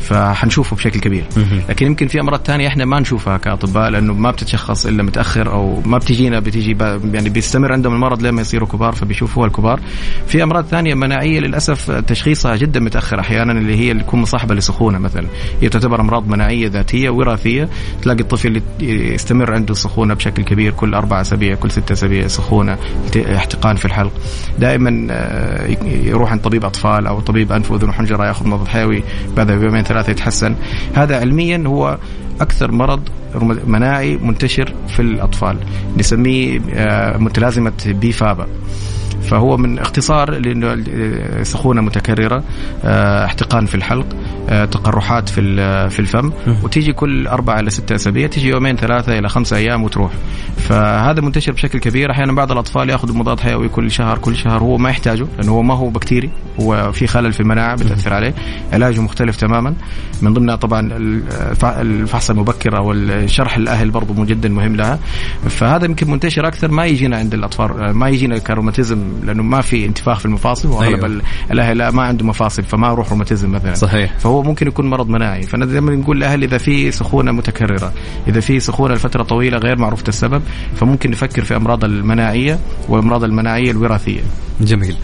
فحنشوفه بشكل كبير. لكن يمكن في أمراض ثانية إحنا ما نشوفها كأطباء لأنه ما بتتشخص إلا متأخر أو ما بتجينا بتيجي ب- يعني بيستمر عندهم المرض لما يصيروا كبار فبيشوفوها الكبار. في أمراض ثانية مناعية للأسف تشخيصها جدا متأخر أحيانا اللي هي اللي تكون مصاحبة لسخونة مثلا. هي تعتبر أمراض مناعية ذاتية وراثية. تلاقي الطفل يستمر عنده سخونة بشكل كبير كل أربع أسابيع كل ستة أسابيع سخونة احتقان في الحلق. دائما آه، يروح عند طبيب أطفال أو طبيب أنف وأذن وحنجرة يأخذ مضاد حيوي بعد يومين ثلاثة يتحسن. هذا علميا هو أكثر مرض مناعي منتشر في الأطفال نسميه آه، متلازمة بي فابا فهو من اختصار لأنه ال- سخونة متكررة آه، احتقان في الحلق آه، تقرحات في في الفم وتيجي كل أربعة إلى ستة أسابيع تيجي يومين ثلاثة إلى خمسة أيام وتروح. فهذا منتشر بشكل كبير. أحيانا بعض الأطفال يأخذوا مضاد حيوي كل شهر كل شهر هو ما يحتاجه لأنه هو ما هو بكتيري هو في خلل في المناعة بتأثر عليه. علاجه مختلف تماما. من ضمنها طبعا الف- الفحص المبكر أو الشرح الأهل برضه جدا مهم لها. فهذا يمكن منتشر أكثر ما يجينا عند الأطفال ما يجينا كروماتيزم لأنه ما في انتفاخ في المفاصل أيوه. أيوه. الأهل لا ما عنده مفاصل فما يروح روماتيزم مثلا. صحيح. فهو ممكن يكون مرض مناعي. فأنا دائما نقول للاهل إذا في سخونة متكررة إذا في سخونة لفترة طويلة غير معروفة السبب فممكن نفكر في أمراض المناعية وأمراض المناعية الوراثية. جميل.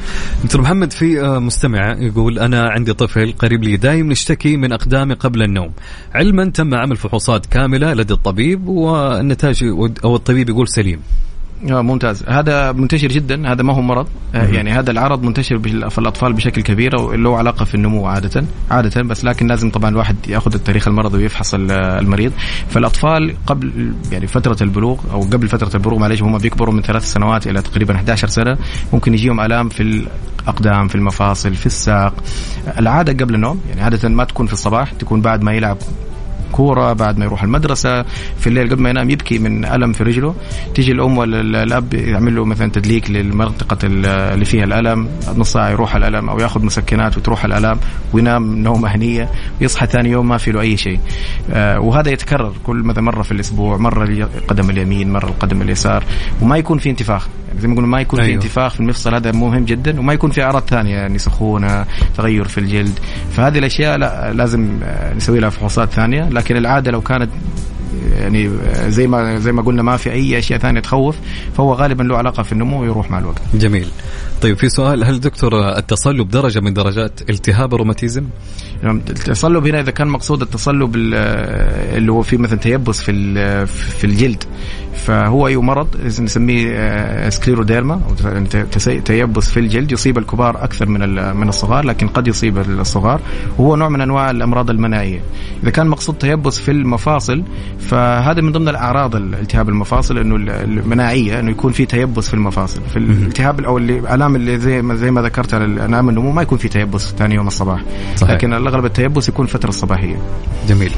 دكتور محمد في آه، مستمع يقول أنا عندي طفل قريب لي دايم نشتكي من اقدامه قبل النوم. علما تم عمل فحوصات كاملة لدى الطبيب والنتائج أو الطبيب يقول سليم. ممتاز. هذا منتشر جدا. هذا ما هو مرض. آه يعني هذا العرض منتشر في الأطفال بشكل كبير وله علاقة في النمو عادة عادة بس لكن لازم طبعا الواحد يأخذ التاريخ المرضي ويفحص ال- المريض. فالأطفال قبل يعني فترة البلوغ أو قبل فترة البلوغ معلش هم بيكبروا من ثلاث سنوات إلى تقريبا 11 سنة ممكن يجيهم آلام في الأقدام في المفاصل في الساق. العادة قبل النوم يعني عادة ما تكون في الصباح تكون بعد ما يلعب كورة بعد ما يروح المدرسة في الليل قبل ما ينام يبكي من ألم في رجله. تيجي الأم ولا ال- الأب يعمل له مثلا تدليك للمنطقه ال- اللي فيها الألم. نص ساعة يروح الألم أو ياخذ مسكنات وتروح الالام وينام نومة هنية. ويصحى ثاني يوم ما في له أي شيء. آه وهذا يتكرر كل مثلا مرة في الأسبوع مرة القدم اليمين مرة القدم اليسار. وما يكون في انتفاخ. يعني زي ما يقولوا ما يكون أيوه. في انتفاخ في المفصل هذا مهم جدا وما يكون في أعراض ثانية يعني سخونة تغير في الجلد فهذه الأشياء لا لازم آه، نسوي لها فحوصات ثانية لكن العادة لو كانت يعني زي ما زي ما قلنا ما في أي أشياء ثانية تخوف فهو غالبا له علاقة في النمو ويروح مع الوقت. جميل. طيب في سؤال هل دكتور التصلب درجة من درجات التهاب الروماتيزم؟ يعني التصلب هنا إذا كان مقصود التصلب ال- اللي هو فيه مثلا تيبس في في الجلد فهو أي مرض نسميه آه، scleroderma تيبس في الجلد يصيب الكبار أكثر من من الصغار لكن قد يصيب الصغار وهو نوع من أنواع الأمراض المناعية. إذا كان مقصود تيبس في المفاصل فهذا من ضمن الأعراض الالتهاب المفاصل إنه ال- المناعية إنه يكون في تيبس في المفاصل. في الالتهاب أو الألام اللي زي ما زي ما ذكرت على الألام النمو ما يكون في تيبس ثاني يوم الصباح. صحيح. لكن الأغلب التيبس يكون فترة الصباحيه جميل.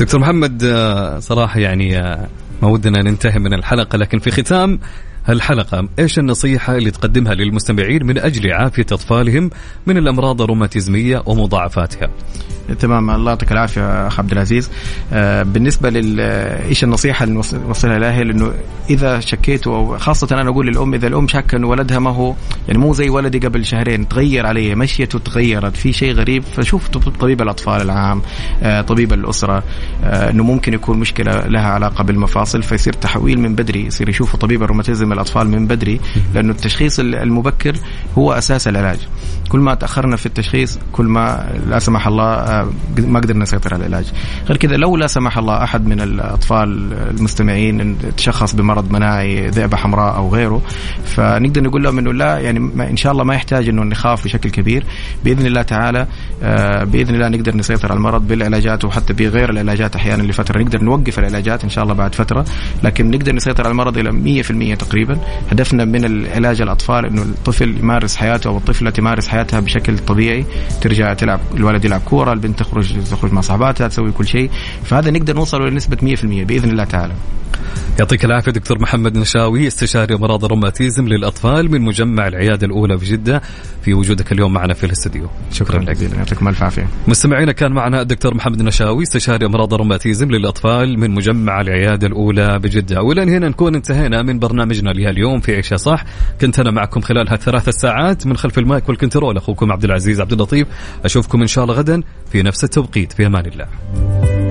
دكتور محمد آه، صراحة يعني آه، ما ودنا ننتهي من الحلقة لكن في ختام هالحلقة إيش النصيحة اللي تقدمها للمستمعين من أجل عافية أطفالهم من الأمراض الروماتيزمية ومضاعفاتها؟ تمام الله يعطيك العافية أخ عبد العزيز. آه بالنسبة لل إيش النصيحة اللي نوصلها لاهل انه إذا شكيتوا أو خاصة أنا أقول للأم إذا الأم شاكه انه ولدها ما هو يعني مو زي ولدي قبل شهرين تغير عليه مشيته تغيرت في شيء غريب فشوف طبيب الأطفال العام آه طبيب الأسرة آه إنه ممكن يكون مشكلة لها علاقة بالمفاصل فيصير تحويل من بدري يصير يشوفوا طبيب الروماتيزم الأطفال من بدري لأنه التشخيص المبكر هو أساس العلاج. كل ما تأخرنا في التشخيص كل ما لا سمح الله ما قدرنا نسيطر على العلاج. غير كذا لو لا سمح الله أحد من الأطفال المستمعين تشخص بمرض مناعي ذئبة حمراء أو غيره فنقدر نقول لهم إنه لا يعني إن شاء الله ما يحتاج إنه نخاف بشكل كبير. بإذن الله تعالى آه، بإذن الله نقدر نسيطر على المرض بالعلاجات وحتى بغير العلاجات أحيانا لفترة. نقدر نوقف العلاجات إن شاء الله بعد فترة لكن نقدر نسيطر على المرض إلى 100% تقريبا. هدفنا من العلاج الأطفال إنه الطفل يمارس حياته أو الطفلة تمارس حياتها بشكل طبيعي. ترجع تلعب الولد يلعب كورة البنت تخرج تخرج مع صاحباتها تسوي كل شيء. فهذا نقدر نوصل لنسبه 100% بإذن الله تعالى. يعطيك العافية دكتور محمد نشاوي استشاري أمراض الروماتيزم للأطفال من مجمع العيادة الأولى في جدة. في وجودك اليوم معنا في الاستديو شكرا لك. يعطيكم ألف عافية. مستمعينا كان معنا الدكتور محمد نشاوي استشاري أمراض الروماتيزم للأطفال من مجمع العيادة الأولى بجده والى هنا نكون انتهينا من برنامجنا لهاليوم في عيشة صح؟ كنت أنا معكم خلال هالثلاث ساعات من خلف ال mic وال control. أخوكم عبد العزيز عبد اللطيف أشوفكم إن شاء الله غدا في نفس التوقيت. في أمان الله.